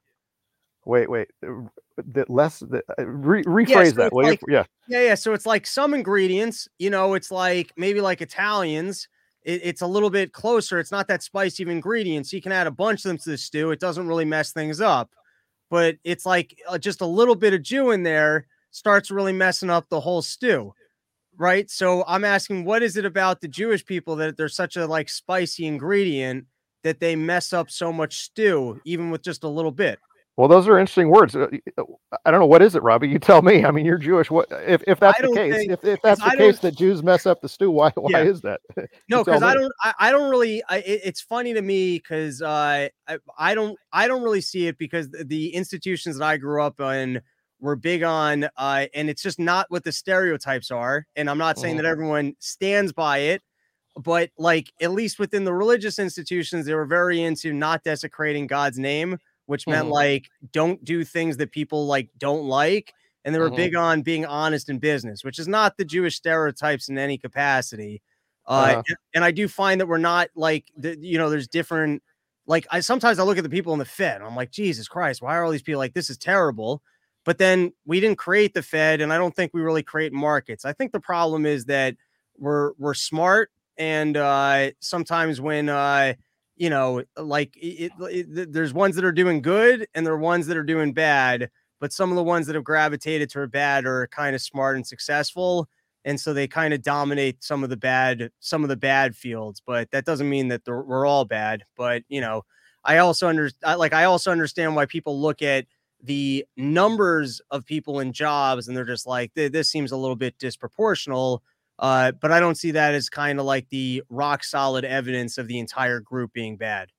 Wait, wait. uh, That less. That, uh, re- rephrase so that. you? like- Yeah. Yeah, yeah. So it's like some ingredients, you know, it's like maybe like Italians, it, it's a little bit closer. It's not that spicy of ingredients. You can add a bunch of them to the stew. It doesn't really mess things up. But it's like uh, just a little bit of Jew in there starts really messing up the whole stew. Right. So I'm asking, what is it about the Jewish people that they're such a like spicy ingredient that they mess up so much stew, even with just a little bit? Well, those are interesting words. Uh, uh, I don't know what is it, Robbie. You tell me. I mean, you're Jewish. What if, if that's the case? think- if, if that's the case that Jews mess up the stew, why why Yeah. is that? No, because I don't. I, I don't really. I, it- it's funny to me because uh, I, I don't. I don't really see it because the, the institutions that I grew up in were big on, uh, and it's just not what the stereotypes are. And I'm not saying Mhm. that everyone stands by it, but like at least within the religious institutions, they were very into not desecrating God's name, which meant Mhm. like don't do things that people like don't like. And they were Mhm. big on being honest in business, which is not the Jewish stereotypes in any capacity. Uh, Uh-huh. and, and I do find that we're not like the, you know, there's different. Like I sometimes I look at the people in the Fed, and I'm like, Jesus Christ, why are all these people like this is terrible? But then we didn't create the Fed, and I don't think we really create markets. I think the problem is that we're we're smart, and uh, sometimes when uh, you know, like it, it, it- there's ones that are doing good, and there are ones that are doing bad. but some of the ones that have gravitated toward bad are kind of smart and successful and so they kind of dominate some of the bad some of the bad fields but that doesn't mean that we're all bad but you know i also under like i also understand why people look at the numbers of people in jobs and they're just like this seems a little bit disproportional uh, but i don't see that as kind of like the rock solid evidence of the entire group being bad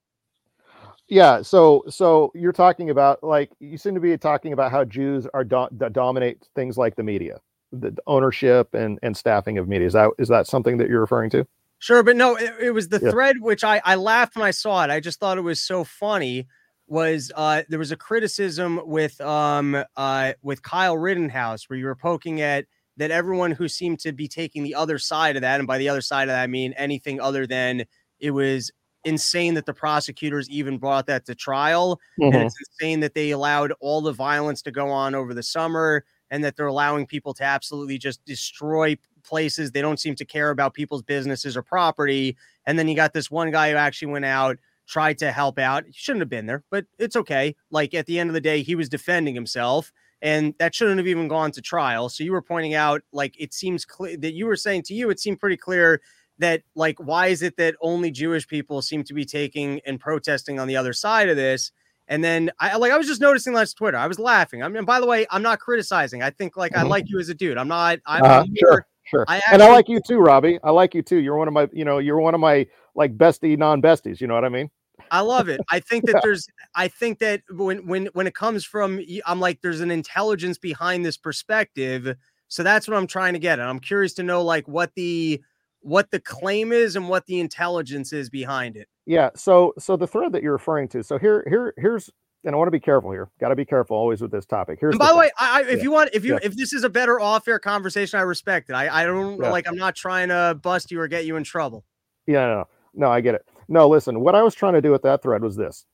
yeah so so you're talking about like you seem to be talking about how jews are do- dominate things like the media the ownership and and staffing of media. Is that is that something that you're referring to? Sure, but no, it, it was the yeah. thread which I I laughed when I saw it. I just thought it was so funny. Was uh there was a criticism with um uh with Kyle Rittenhouse where you were poking at that everyone who seemed to be taking the other side of that, and by the other side of that I mean anything other than it was insane that the prosecutors even brought that to trial. Mm-hmm. And it's insane that they allowed all the violence to go on over the summer and that they're allowing people to absolutely just destroy places. They don't seem to care about people's businesses or property. And then you got this one guy who actually went out, tried to help out. He shouldn't have been there, but it's okay. Like at the end of the day, he was defending himself and that shouldn't have even gone to trial. So you were pointing out, like, it seems clear that you were saying to you, it seemed pretty clear that, like, why is it that only Jewish people seem to be taking and protesting on the other side of this? And then I like I was just noticing last Twitter. I was laughing. I mean, by the way, I'm not criticizing. I think like mm-hmm. I like you as a dude. I'm not. I'm uh, sure, sure. I actually, and I like you too, Robbie. I like you too. You're one of my, you know, you're one of my like bestie non-besties. You know what I mean? I love it. I think that yeah. there's. I think that when when when it comes from, I'm like, there's an intelligence behind this perspective. So that's what I'm trying to get. And I'm curious to know like what the what the claim is and what the intelligence is behind it. Yeah. So so the thread that you're referring to. So here here here's and I want to be careful here. Got to be careful always with this topic. Here's and by the, way, I, if yeah. you want, if you yeah. if this is a better off-air conversation, I respect it. I I don't yeah. like I'm not trying to bust you or get you in trouble. Yeah, no, no, I get it. No, listen, what I was trying to do with that thread was this.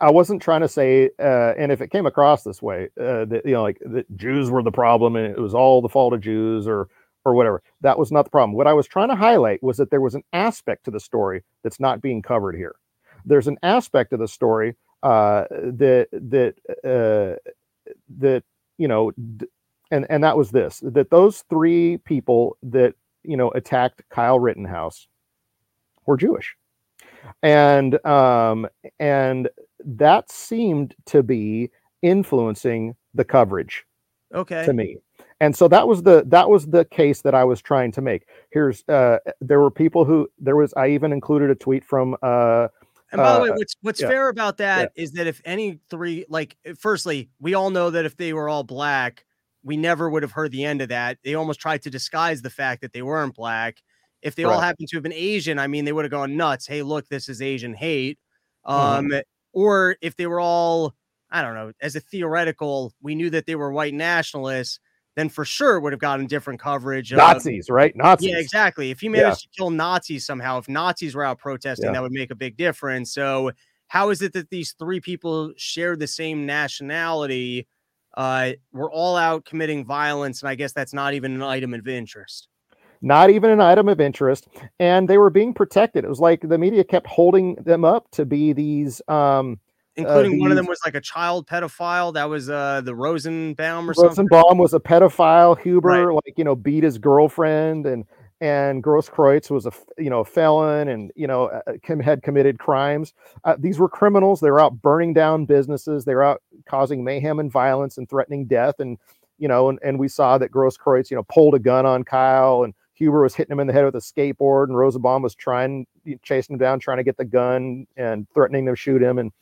I, wasn't trying to say, uh, and if it came across this way, uh, that you know, like that Jews were the problem and it was all the fault of Jews, or or whatever. That was not the problem. What I was trying to highlight was that there was an aspect to the story that's not being covered here. There's an aspect of the story uh, that that uh, that you know, and and that was this: that those three people that you know attacked Kyle Rittenhouse were Jewish, and um, and that seemed to be influencing the coverage. Okay. To me, and so that was the that was the case that i was trying to make here's uh there were people who there was i even included a tweet from uh and by the way, uh, what's what's yeah. fair about that yeah. is that if any three, like, firstly, we all know that if they were all black, we never would have heard the end of that. They almost tried to disguise the fact that they weren't black. If they right. all happened to have been Asian, I mean, they would have gone nuts. Hey, look, this is Asian hate. Mm-hmm. Um, mm-hmm. or if they were all, I don't know, as a theoretical, we knew that they were white nationalists then for sure would have gotten different coverage. Nazis, right? Nazis. Yeah, exactly. If he managed yeah. to kill Nazis somehow, if Nazis were out protesting, yeah. that would make a big difference. So, how is it that these three people share the same nationality? Uh, we're all out committing violence, and I guess that's not even an item of interest. Not even an item of interest, and they were being protected. It was like the media kept holding them up to be these um, uh, including uh, one of them was like a child pedophile. That was uh the Rosenbaum or Rosenbaum something. Rosenbaum was a pedophile. Huber, right. like you know, beat his girlfriend, and and Grosskreutz was a you know a felon, and you know uh, uh had committed crimes. Uh, these were criminals. They were out burning down businesses. They were out causing mayhem and violence and threatening death. And you know, and, and we saw that Grosskreutz, you know, pulled a gun on Kyle, and Huber was hitting him in the head with a skateboard, and Rosenbaum was trying chasing him down, trying to get the gun and threatening to shoot him, and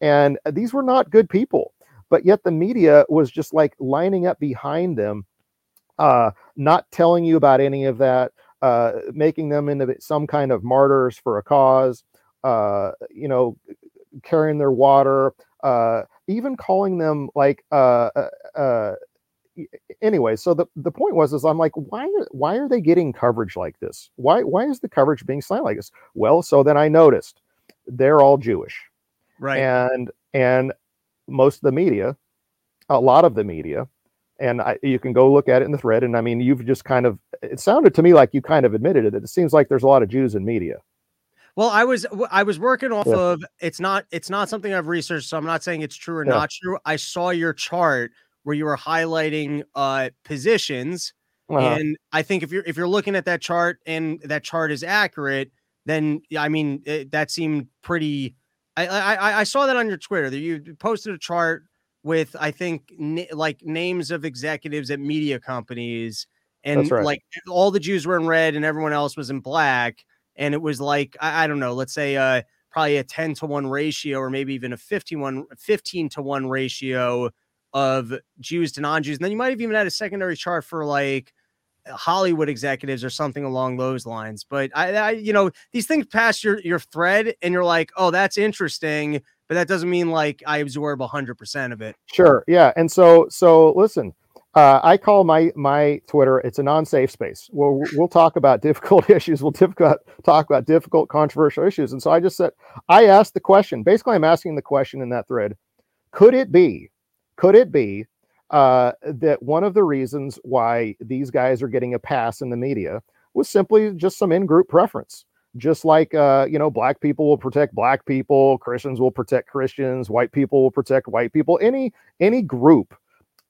and these were not good people, but yet the media was just like lining up behind them, uh, not telling you about any of that, uh, making them into some kind of martyrs for a cause, uh, you know, carrying their water, uh, even calling them like, uh, uh, uh anyway, so the, the point was is I'm like, why are why are they getting coverage like this? Why why is the coverage being slanted like this? Well, so then I noticed they're all Jewish right and and most of the media a lot of the media and I, you can go look at it in the thread and i mean you've just kind of it sounded to me like you kind of admitted it it seems like there's a lot of jews in media Well, I was I was working off yeah. of it's not it's not something I've researched, so I'm not saying it's true or yeah. not true. I saw your chart where you were highlighting uh positions, uh-huh. and I think if you're if you're looking at that chart and that chart is accurate, then I mean it, that seemed pretty. I, I I saw that on your Twitter that you posted a chart with I think like names of executives at media companies, and right. like all the Jews were in red and everyone else was in black, and it was like I, I don't know, let's say uh probably a 10 to 1 ratio or maybe even a 51 15 to 1 ratio of Jews to non-Jews. And then you might have even had a secondary chart for like Hollywood executives or something along those lines. But I, I, you know, these things pass your your thread, and you're like, oh, that's interesting, but that doesn't mean like I absorb hundred percent of it. Sure, yeah, and so so listen. Uh, I call my my Twitter. It's a non-safe space. We'll we'll talk about difficult issues. We'll difficult, talk about difficult, controversial issues. And so I just said, I asked the question. Basically, I'm asking the question in that thread: Could it be? Could it be uh, that one of the reasons why these guys are getting a pass in the media was simply just some in-group preference. Just like uh, you know black people will protect black people christians will protect christians white people will protect white people. Any any group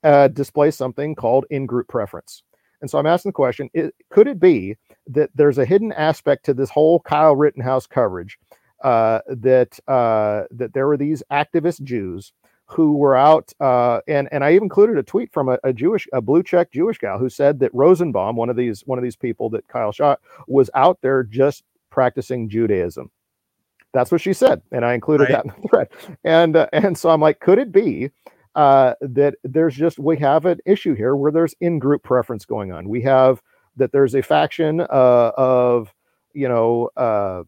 uh, displays something called in-group preference. And so i'm asking the question it, could it be that there's a hidden aspect to this whole kyle rittenhouse coverage uh, that uh, that there were these activist jews who were out, uh, and and I even included a tweet from a, a, Jewish, a blue check Jewish gal who said that Rosenbaum, one of these one of these people that Kyle shot, was out there just practicing Judaism. That's what she said, and I included right. that in the thread. And uh, and so I'm like, could it be uh, that there's just we have an issue here where there's in group preference going on? We have that there's a faction uh, of you know uh,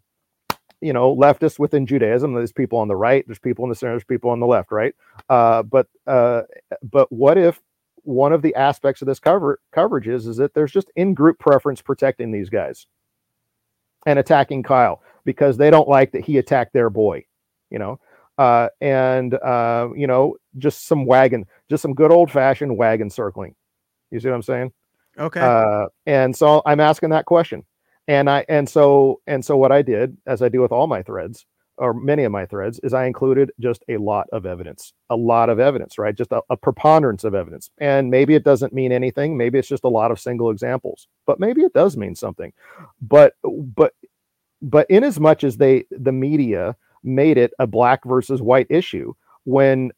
you know leftists within Judaism. There's people on the right, there's people in the center, there's people on the left, right? Uh, but uh, but what if one of the aspects of this cover coverage is is that there's just in group preference protecting these guys and attacking Kyle because they don't like that he attacked their boy, you know. Uh, and uh, you know, just some wagon, just some good old fashioned wagon circling. You see what I'm saying? Okay. Uh, and so I'm asking that question and i and so and so what i did as i do with all my threads or many of my threads is i included just a lot of evidence a lot of evidence right? Just a, a, preponderance of evidence. And maybe it doesn't mean anything maybe it's just a lot of single examples but maybe it does mean something. But but but in as much as they the media made it a black versus white issue when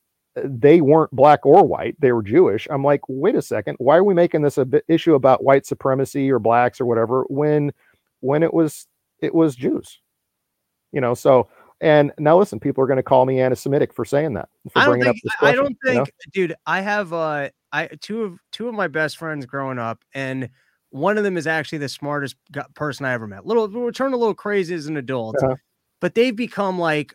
they weren't black or white they were jewish i'm like wait a second why are we making this a bit issue about white supremacy or blacks or whatever when when it was it was Jews. You know, so and now listen, people are going to call me anti-Semitic for saying that. For I don't think. I don't think, you know? dude. I have uh, I two of two of my best friends growing up, and one of them is actually the smartest person I ever met. Little, we turned a little crazy as an adult, uh-huh. but they've become like.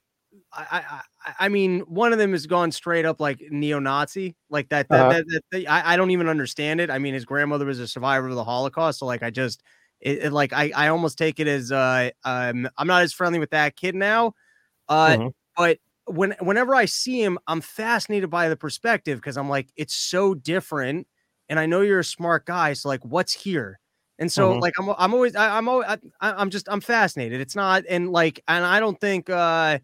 I, I I mean, one of them has gone straight up like neo-Nazi, like that. That, uh-huh. that, that, that I, I don't even understand it. I mean, his grandmother was a survivor of the Holocaust, so like I just it, it, like I, I almost take it as uh um I'm not as friendly with that kid now. Uh mm-hmm. but when whenever I see him, I'm fascinated by the perspective because I'm like, it's so different. And I know you're a smart guy, so like, what's here? And so mm-hmm. like I'm I'm always I, I'm always I, I'm just I'm fascinated. It's not and like and I don't think uh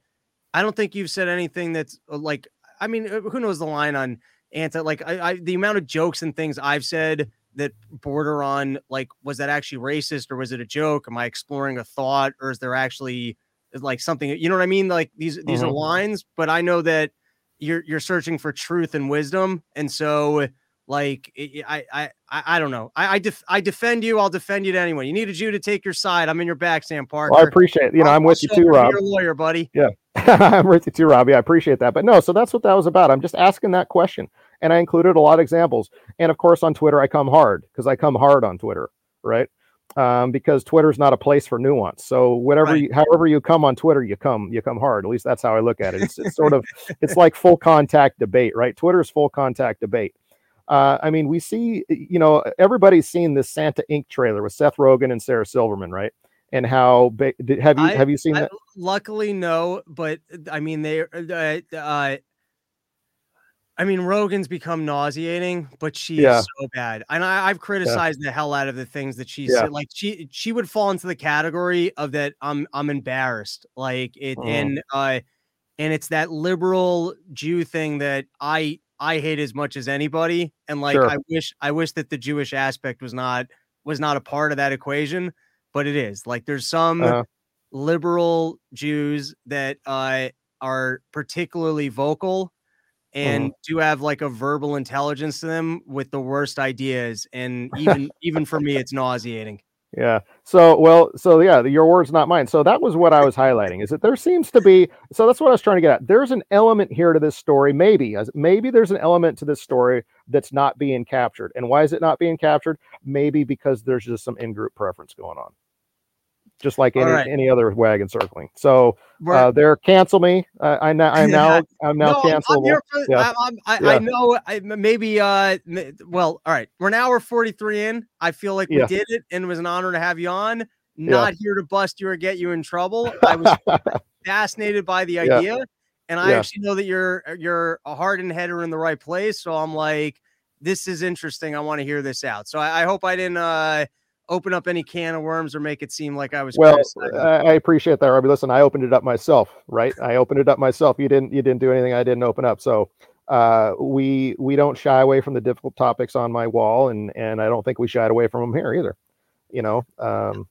I don't think you've said anything that's uh, like I mean uh, who knows the line on anti like I, I the amount of jokes and things I've said that border on like was that actually racist or was it a joke? Am I exploring a thought or is there actually like something you know what I mean? Like these these mm-hmm. are lines, but I know that you're you're searching for truth and wisdom, and so like I I I, don't know. I I, def, I defend you. I'll defend you to anyone. You needed you to take your side. I'm in your back, Sam Parker. Well, I appreciate it. You know, I'm with you too, Rob. You're a lawyer, buddy. Yeah, I'm with you too, Robbie. I appreciate that. But no, so that's what that was about. I'm just asking that question and I included a lot of examples. And of course, on Twitter, I come hard because I come hard on Twitter, right? Um, because Twitter is not a place for nuance. So whatever, right. you, however you come on Twitter, you come, you come hard. At least that's how I look at it. It's, it's sort of, it's like full contact debate, right? Twitter is full contact debate. Uh, I mean, we see, you know, everybody's seen this Santa Inc. trailer with Seth Rogen and Sarah Silverman, right? And how ba- did, have you I, have you seen I, that? Luckily, no. But I mean, they uh, uh I mean, Rogen's become nauseating, but she's yeah. so bad. And I, have criticized yeah. the hell out of the things that she's yeah. like. She she would fall into the category of that. I'm I'm embarrassed. Like it, mm. and uh, and it's that liberal Jew thing that I I hate as much as anybody. And like sure. I wish I wish that the Jewish aspect was not was not a part of that equation, but it is. Like there's some uh-huh. liberal Jews that uh, are particularly vocal and uh-huh. do have like a verbal intelligence to them with the worst ideas and even even for me it's nauseating. Yeah. So well so yeah your words not mine. So that was what i was highlighting is that there seems to be so that's what i was trying to get at. There's an element here to this story maybe as maybe there's an element to this story that's not being captured. And why is it not being captured? Maybe because there's just some in-group preference going on just like any, right. any other wagon circling. So uh, they're cancel me. Uh, I now I'm now I'm now no, cancelable. For, yeah. I, I, yeah. I, know I, maybe uh well all right we're now we're 43 in. I feel like we did it and it was an honor to have you on. Not here to bust you or get you in trouble. I was fascinated by the idea, and I actually know that you're you're a heart and head are in the right place. So I'm like, this is interesting. I want to hear this out. So I, I hope I didn't uh open up any can of worms or make it seem like I was. Well, I appreciate that, Robbie. Listen, I opened it up myself, right? I opened it up myself. You didn't. You didn't do anything I didn't open up. So uh, we we don't shy away from the difficult topics on my wall, and and I don't think we shied away from them here either. You know, um,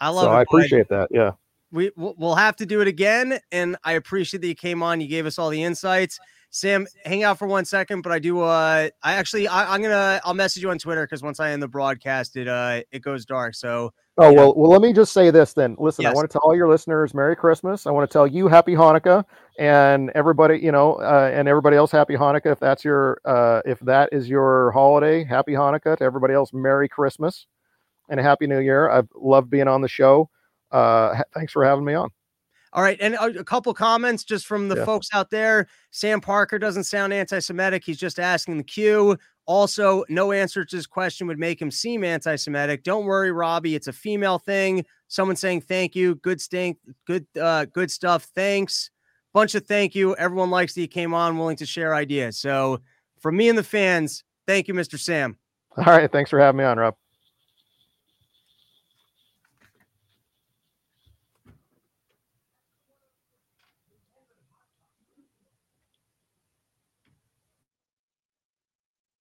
I love. So it, I appreciate that. Yeah. We we'll have to do it again, and I appreciate that you came on. You gave us all the insights. Sam, hang out for one second, but I do. Uh, I actually, I, am gonna, I'll message you on Twitter because once I end the broadcast, it uh, it goes dark. So. Oh well, well. Let me just say this then. Listen, yes. I want to tell all your listeners Merry Christmas. I want to tell you Happy Hanukkah, and everybody, you know, uh, and everybody else Happy Hanukkah. If that's your, uh, if that is your holiday, Happy Hanukkah. To everybody else, Merry Christmas, and a Happy New Year. I've loved being on the show. Uh, thanks for having me on. All right, and a, a couple comments just from the yeah. folks out there. Sam Parker doesn't sound anti-Semitic. He's just asking the Q. Also, no answer to his question would make him seem anti-Semitic. Don't worry, Robbie. It's a female thing. Someone saying thank you. Good stink. Good, uh, good stuff. Thanks. Bunch of thank you. Everyone likes that he came on, willing to share ideas. So, from me and the fans, thank you, Mr. Sam. All right. Thanks for having me on, Rob.